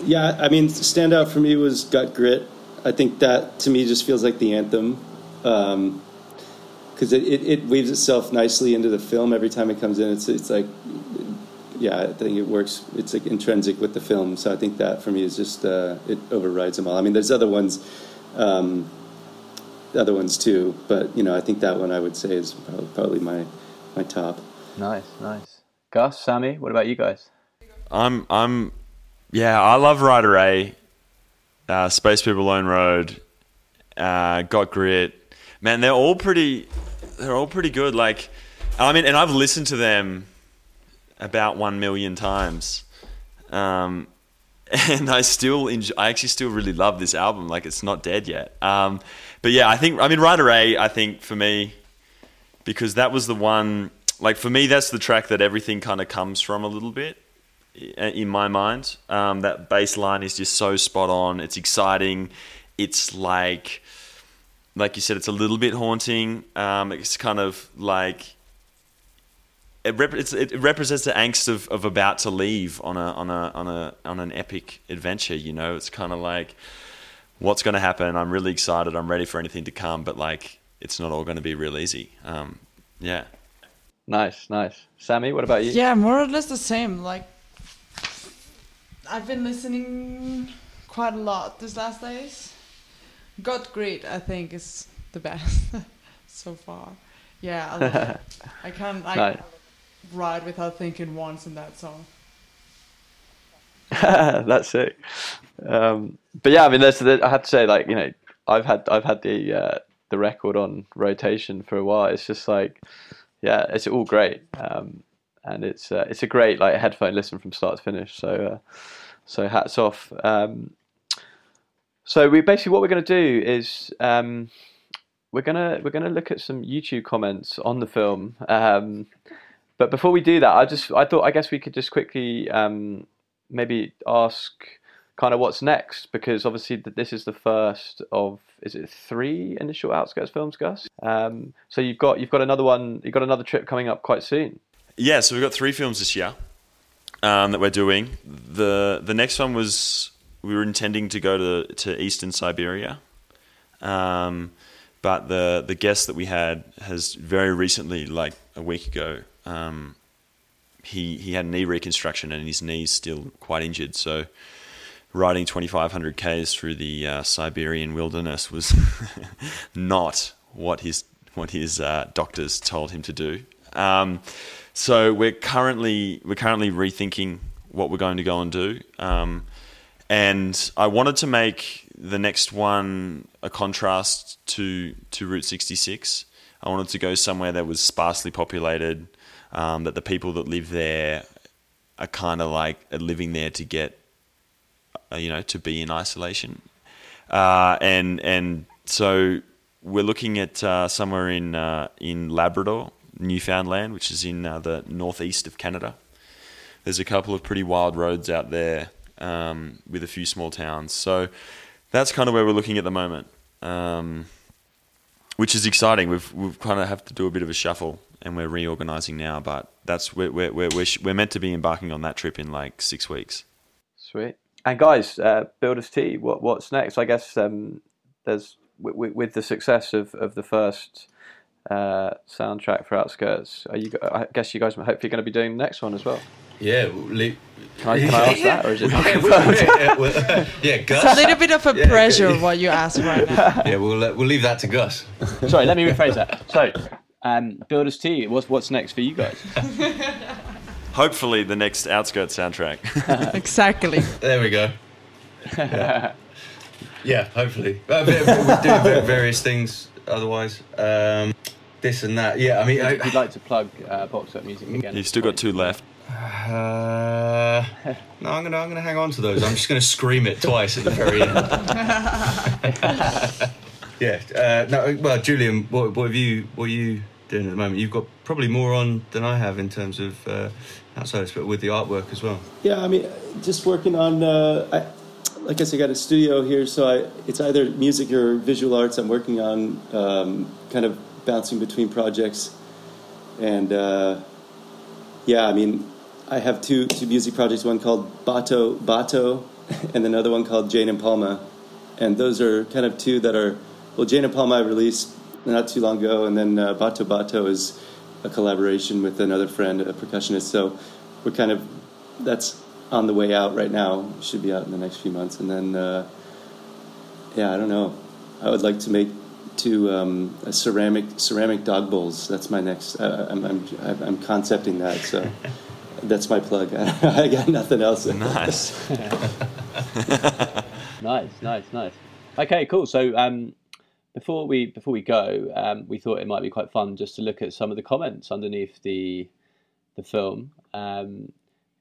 Yeah, I mean, stand out for me was Got Grit. I think that to me just feels like the anthem because it, it, it weaves itself nicely into the film every time it comes in. It's it's like, yeah, I think it works. It's like intrinsic with the film. So I think that for me is just uh, it overrides them all. I mean, there's other ones, um, other ones too, but you know, I think that one I would say is probably, probably my my top. Nice, nice. Gus, Sammy, what about you guys? I'm I'm yeah, I love Rider A, uh, Space People Lone Road, uh, Got Grit. Man, they're all pretty they're all pretty good. Like I mean and I've listened to them about one million times. Um and I still enjoy, I actually still really love this album. Like it's not dead yet. Um, but yeah, I think I mean Rider A. I think for me, because that was the one. Like for me, that's the track that everything kind of comes from a little bit in my mind. Um, that bass line is just so spot on. It's exciting. It's like, like you said, it's a little bit haunting. Um, it's kind of like it, rep- it's, it represents the angst of, of about to leave on a on a on a on an epic adventure. You know, it's kind of like what's going to happen. I'm really excited. I'm ready for anything to come, but like it's not all going to be real easy. Um, yeah. Nice, nice. Sammy, what about you? Yeah, more or less the same. Like, I've been listening quite a lot these last days. Got Great, I think, is the best so far. Yeah, I love it. I can't I Nice. ride without thinking once in that song. That's it. Um, but yeah, I mean, there's, there, I have to say, like you know, I've had I've had the uh, the record on rotation for a while. It's just like, yeah, it's all great, um, and it's uh, it's a great like headphone listen from start to finish. So uh, so hats off. Um, so we basically what we're going to do is um, we're gonna we're gonna look at some YouTube comments on the film. Um, but before we do that, I just I thought I guess we could just quickly um, maybe ask kind of what's next because obviously th- this is the first of is it three initial outskirts films gus um, so you've got you've got another one you've got another trip coming up quite soon Yeah, so we've got three films this year um, that we're doing. The the next one was we were intending to go to to eastern Siberia, um, but the the guest that we had has very recently, like a week ago, um, he he had knee reconstruction and his knee's still quite injured. So riding 2,500 k's through the uh, Siberian wilderness was not what his what his uh, doctors told him to do. Um, so we're currently we're currently rethinking what we're going to go and do. Um, and I wanted to make the next one a contrast to to Route 66. I wanted to go somewhere that was sparsely populated, um, that the people that live there are kind of like living there to get, uh, you know, to be in isolation, uh, and and so we're looking at uh, somewhere in uh, in Labrador, Newfoundland, which is in uh, the northeast of Canada. There's a couple of pretty wild roads out there um, with a few small towns. So that's kind of where we're looking at the moment, um, which is exciting. We've we've kind of have to do a bit of a shuffle, and we're reorganizing now. But that's we're we're we're, we're, we're meant to be embarking on that trip in like six weeks. sweet and guys uh, builders tea what what's next i guess um, there's with, with the success of, of the first uh, soundtrack for outskirts are you i guess you guys are hopefully going to be doing the next one as well Yeah, we'll can i, can I ask that or is it not yeah, confirmed? we'll- yeah, we'll- It's a little bit of a Yeah, pressure okay. what you ask right now. Yeah, we'll uh, we'll leave that to Gus. Sorry, let me rephrase that. So, um, Builders Tea, what's what's next for you guys? Hopefully, the next Outskirts soundtrack. exactly. There we go. Yeah, hopefully. Uh, we- we do various things otherwise. Um, this and that. Yeah, I mean, I, you'd like to plug uh, Box Up Music again. You've still got two left. Uh, no, I'm gonna I'm gonna hang on to those. I'm just gonna scream it twice at the very end. yeah. Uh, no. Well, Julian, what, what have you what are you doing at the moment? You've got probably more on than I have in terms of uh, outside but with the artwork as well. Yeah, I mean, just working on. Uh, I, I said, I got a studio here, so I, it's either music or visual arts. I'm working on, um, kind of bouncing between projects, and uh, yeah, I mean, I have two two music projects. One called Bato Bato, and another one called Jane and Palma, and those are kind of two that are. Well, Jane and Palma I released not too long ago, and then uh, Bato Bato is a collaboration with another friend, a percussionist. So we're kind of that's on the way out right now. Should be out in the next few months, and then uh, yeah, I don't know. I would like to make two um, a ceramic ceramic dog bowls. That's my next. Uh, I'm, I'm I'm concepting that. So that's my plug. I got nothing else. Nice. nice, nice, nice. Okay, cool. So um, before we before we go, um, we thought it might be quite fun just to look at some of the comments underneath the the film. Um,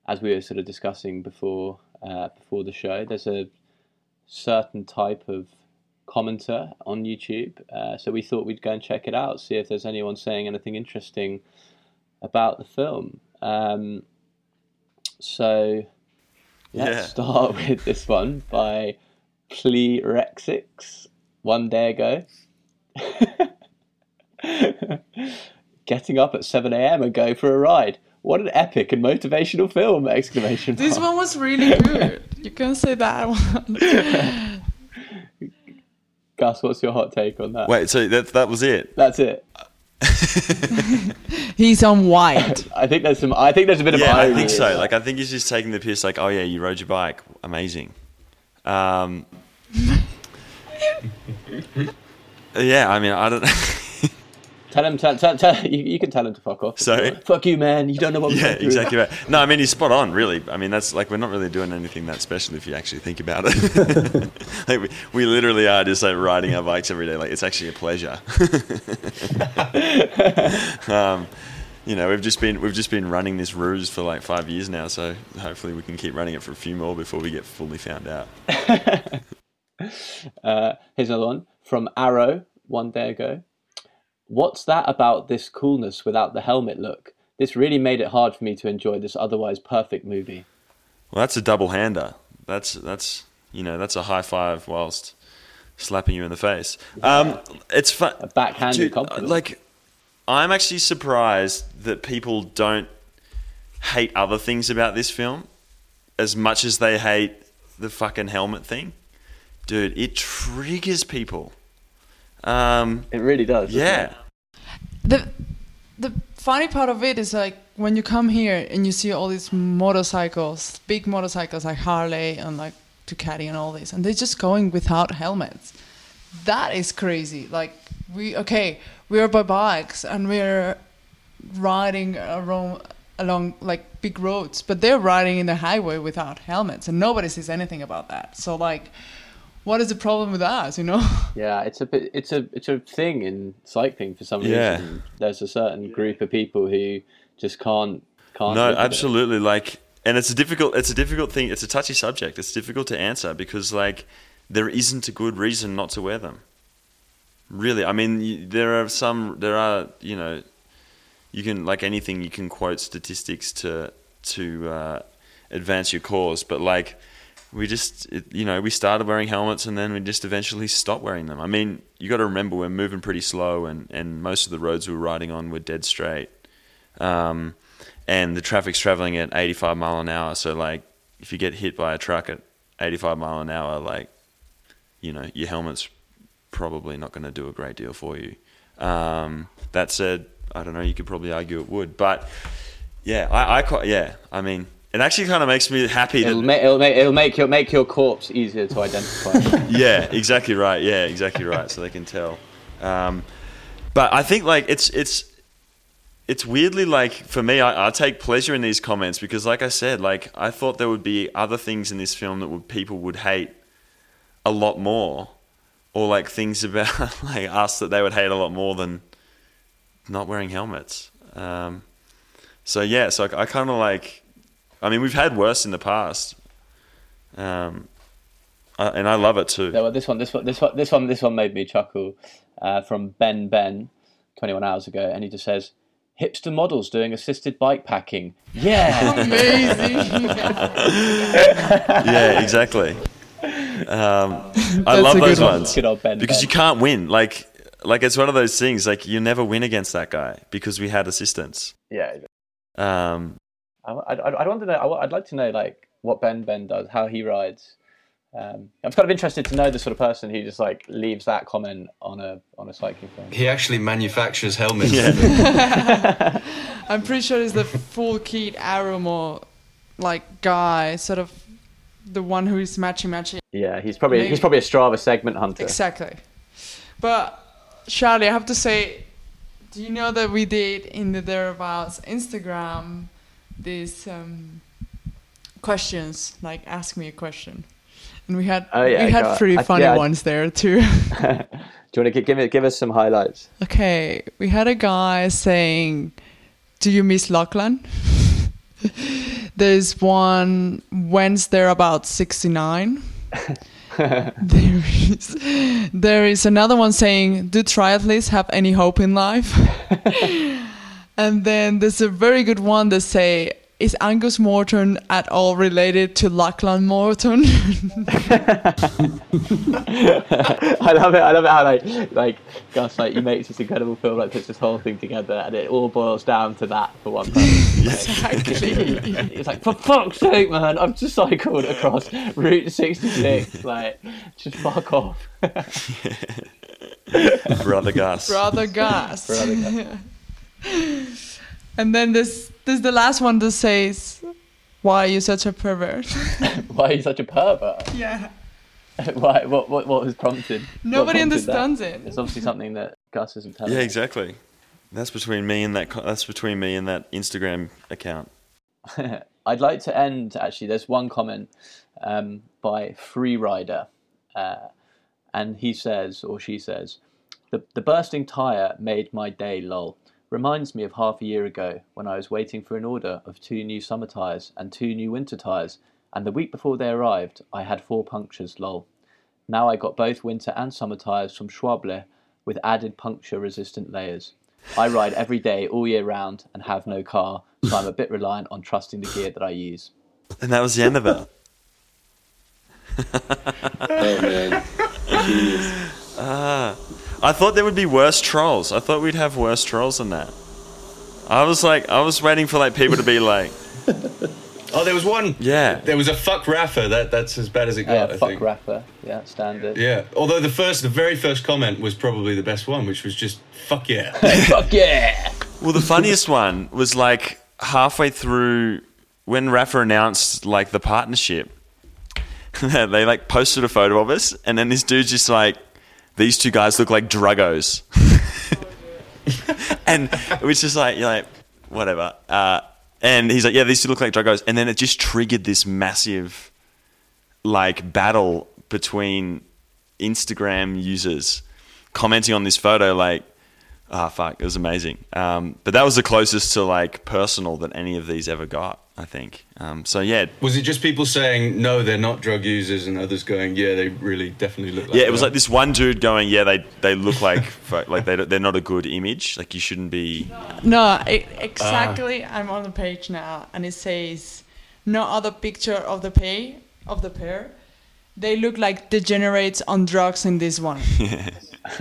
as we were sort of discussing before uh, before the show, there's a certain type of commenter on YouTube. Uh, so we thought we'd go and check it out, see if there's anyone saying anything interesting about the film. Um, so let's Yeah. start with this one by Plerexix one day ago. Getting up at 7 a.m. and go for a ride. What an epic and motivational film! Exclamation This mark. one was really good. You can say that one. Gus, what's your hot take on that? Wait, so that that was it? That's it. He's on white. I think there's some. I think there's a bit of Yeah, I think in so. that. Like, I think he's just taking the piss. Like, oh yeah, you rode your bike, amazing. Um, yeah, I mean, I don't. Tell him. Tell, tell, tell, you, you can tell him to fuck off. Sorry? Fuck you, man. You don't know what. we're doing. yeah, exactly right. No, I mean he's spot on. Really, I mean that's like we're not really doing anything that special if you actually think about it. like we, we literally are just like riding our bikes every day. Like it's actually a pleasure. um, you know, we've just been we've just been running this ruse for like five years now. So hopefully we can keep running it for a few more before we get fully found out. Uh, here's another one from Arrow one day ago. What's that about this coolness without the helmet look? This really made it hard for me to enjoy this otherwise perfect movie. Well, that's a double hander. That's that's you know that's a high five whilst slapping you in the face. Um, it's fun. A backhanded Dude, compliment. Like, I'm actually surprised that people don't hate other things about this film as much as they hate the fucking helmet thing. Dude, it triggers people. Um, It really does. yeah. The the funny part of it is like when you come here and you see all these motorcycles, big motorcycles like Harley and like Ducati and all this, and they're just going without helmets. That is crazy. Like we okay, we are by bikes and we're riding around along like big roads, but they're riding in the highway without helmets, and nobody says anything about that. So like, what is the problem with us? You know? Yeah, it's a bit, it's a it's a thing in cycling for some Yeah. reason. There's a certain group of people who just can't can't. No, live it. absolutely. Like, and it's a difficult, it's a difficult thing. It's a touchy subject. It's difficult to answer because, like, there isn't a good reason not to wear them. Really, I mean, there are some, there are, you know, you can like anything, you can quote statistics to to uh, advance your cause, but like, we just, it, you know, we started wearing helmets and then we just eventually stopped wearing them. I mean, you got to remember we're moving pretty slow, and and most of the roads we were riding on were dead straight. Um, and the traffic's traveling at 85 mile an hour. So like, if you get hit by a truck at 85 mile an hour, like, you know, your helmet's probably not going to do a great deal for you. Um, that said, I don't know. You could probably argue it would, but yeah, I, I yeah. I mean, it actually kind of makes me happy It'll that make it'll make it'll make your make your corpse easier to identify. yeah, exactly right. Yeah, exactly right. So they can tell. Um, but I think like it's it's it's weirdly like for me, I, I take pleasure in these comments because, like I said, like I thought there would be other things in this film that would people would hate a lot more, or like things about like us that they would hate a lot more than not wearing helmets. Um, so yeah, so I, I kind of like. I mean, we've had worse in the past, um, I, and I love it too. Yeah, well, this one, this one, this one, this one, this one made me chuckle. Uh, from Ben Ben, 21 hours ago, and he just says, "Hipster models doing assisted bike packing." Yeah, Amazing. yeah, exactly. Um, I love those one. ones Good old Ben because Ben. you can't win. Like, like it's one of those things. Like you never win against that guy because we had assistance. yeah. Um, I, I, I want to know. I, would like to know like what Ben Ben does, how he rides. Um, I'm kind of interested to know the sort of person who just like leaves that comment on a on a cycling film. He actually manufactures helmets. yeah, I'm pretty sure he's the full kit Arumo like guy, sort of the one who is matching matching. Yeah, he's probably Maybe. he's probably a Strava segment hunter. Exactly. But Charlie, I have to say, do you know that we did in the thereabouts Instagram these um, questions, like ask me a question, and we had Oh, yeah, we had pretty I- funny yeah, ones there too. Do you want to give me give us some highlights? okay, we had a guy saying, "Do you miss Lachlan?" There's one when's there about sixty nine. there is there is another one saying, "Do triathletes have any hope in life?" And then there's a very good one that say, "Is Angus Morton at all related to Lachlan Morton?" I love it. I love it how like like Gus like he makes this incredible film, like puts this whole thing together, and it all boils down to that for one person. exactly. It's like for fuck's sake, man! I've just cycled across Route 66. Like, just fuck off. brother Gus. Brother Gus. Brother Gus. and then this there's the last one that says, "Why are you such a pervert?" Why are you such a pervert? yeah. Why? What? What? What was prompted? what Nobody prompted that? understands it. It's obviously something that Gus isn't telling. Yeah, exactly. That's between me and that. That's between me and that Instagram account. I'd like to end actually. There's one comment um, by Freerider, uh, and he says, or she says, the, the bursting tyre made my day, lol. Reminds me of half a year ago when I was waiting for an order of two new summer tyres and two new winter tyres, and the week before they arrived, I had four punctures, lol. Now I got both winter and summer tyres from Schwalbe with added puncture resistant layers. I ride every day all year round and have no car, so I'm a bit reliant on trusting the gear that I use. And that was the end of it. Oh man, genius. Ah. I thought there would be worse trolls. I thought we'd have worse trolls than that. I was like, I was waiting for like people to be like, Oh, there was one. yeah, There was a fuck Rapha. That that's as bad as it Oh, yeah, got. I fuck think. rapper. Yeah, standard. Yeah. Although the first, the very first comment was probably the best one, which was just "fuck yeah." Fuck yeah! Well, the funniest one was like halfway through when Rapha announced like the partnership. they like posted a photo of us, and then this dude's just like, "These two guys look like druggos," and it was just like, you're like, whatever. Uh, and he's like, "Yeah, these two look like druggos," and then it just triggered this massive like battle between Instagram users commenting on this photo, like, ah, fuck, it was amazing. Um, but that was the closest to like personal that any of these ever got, I think. Um, so yeah, was it just people saying no, they're not drug users, and others going, yeah, they really definitely look like. yeah, it was that." like this one dude going, yeah, they they look like like they they're not a good image. Like you shouldn't be. No, e- exactly. I'm on the page now, and it says no other picture of the pay of the pair. They look like degenerates on drugs in this one.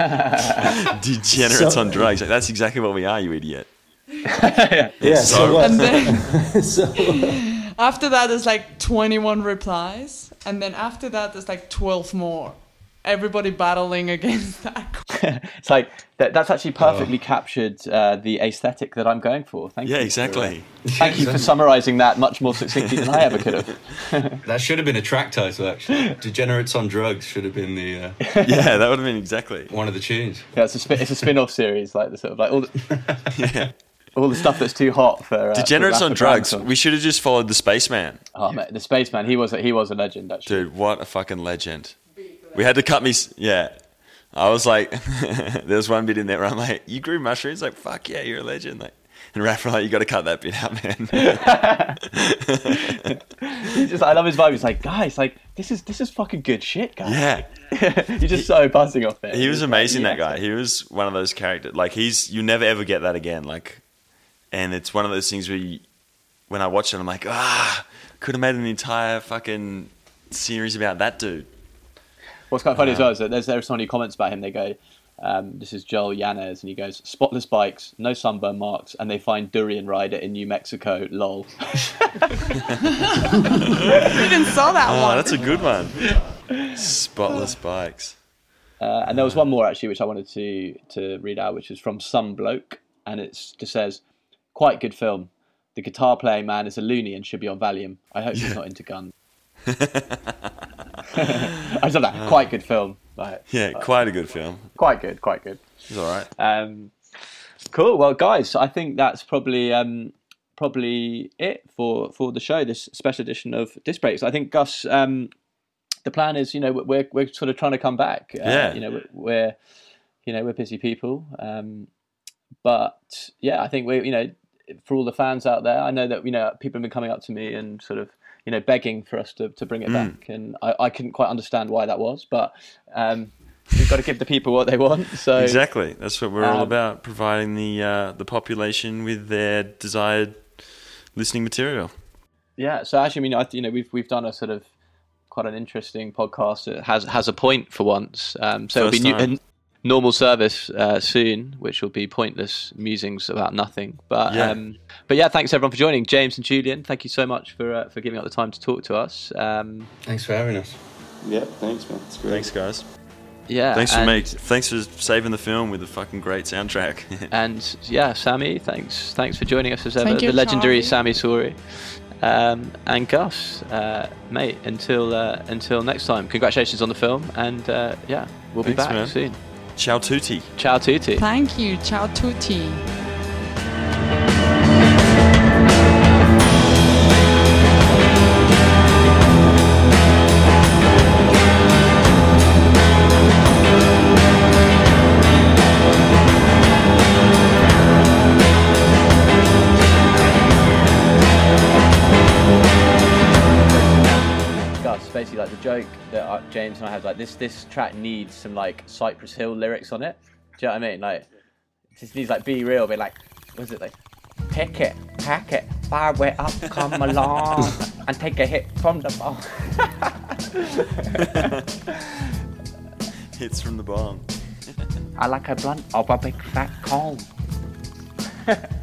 Degenerates So- on drugs. Like, that's exactly what we are, you idiot. Yeah. So So- and then so, after that, there's like 21 replies, and then after that, there's like 12 more. Everybody battling against that. it's like that, that's actually perfectly captured uh, the aesthetic that I'm going for. Thank you. Yeah, you. exactly. Thank you for summarising that much more succinctly than I ever could have. that should have been a track title actually. Degenerates on drugs should have been the uh, Yeah, that would have been exactly. one of the tunes. Yeah, it's a spin, it's a spin-off series, like the sort of like all the, Yeah. All the stuff that's too hot for uh, Degenerates for on drugs. We should have just followed the spaceman. Oh, mate, the spaceman, he was a, he was a legend actually. Dude, what a fucking legend. We had to cut me. Yeah. I was like, there was one bit in there where I'm like, you grew mushrooms? Like, fuck yeah, you're a legend. Like, and Raph like, you got to cut that bit out, man. He's just, I love his vibe. He's like, guys, like this is this is fucking good shit, guys. yeah. He's just so buzzing off it. He was like, amazing, that "Yes." guy. He was one of those characters. Like, he's, you never ever get that again. Like, and it's one of those things where you, when I watch it, I'm like, ah, could have made an entire fucking series about that dude. What's quite funny as well is that there's there's someone who comments about him. They go, um, "This is Joel Yanez," and he goes, "Spotless bikes, no sunburn marks, and they find Durianrider in New Mexico." Lol. I even saw that Oh, one. that's a good one. Spotless bikes. Uh, and there was one more actually, which I wanted to to read out, which is from some bloke, and it just says, "Quite good film. The guitar playing man is a loony and should be on Valium. I hope he's not into guns." I just love that. Quite good film. Like, Yeah, quite a good film. quite good. Quite good. It's all right. Um, cool. Well, guys, I think that's probably um, probably it for for the show. This special edition of Disc Breaks. I think Gus. Um, the plan is, you know, we're we're sort of trying to come back. Uh, Yeah. You know, we're, we're you know we're busy people. Um, but yeah, I think we, you know, for all the fans out there, I know that you know people have been coming up to me and sort of you know begging for us to, to bring it Mm. back, and I, I couldn't quite understand why that was, but um, we've got to give the people what they want. So Exactly. That's what we're all Um, about, providing the uh, the population with their desired listening material. Yeah, so actually, I mean, I, you know, we've we've done a sort of quite an interesting podcast. It has has a point for once. Um, so First it'll be new, normal service uh, soon, which will be pointless musings about nothing. But Yeah. um, but yeah, thanks everyone for joining. James and Julian, thank you so much for uh, for giving up the time to talk to us. Um, Thanks for having us. Yep, thanks, man. It's great. Thanks, guys. yeah, Thanks for and, make, Thanks for saving the film with a fucking great soundtrack. And yeah, Sammy, thanks thanks for joining us as ever. Thank you, the legendary Charlie. Sammy Sori. Um, and Gus, uh, mate, until uh, until next time, congratulations on the film, and uh, yeah, we'll be back man. soon. Ciao tutti. Ciao tutti. Thank you. Ciao tutti. James and I had, like this this track needs some like Cypress Hill lyrics on it. Do you know what I mean? Like, it just needs like B-Real, be like, what is it like? Pick it, pack it, far way up, come along, and take a hit from the ball. Hits from the bomb. I like a blunt of a big fat comb.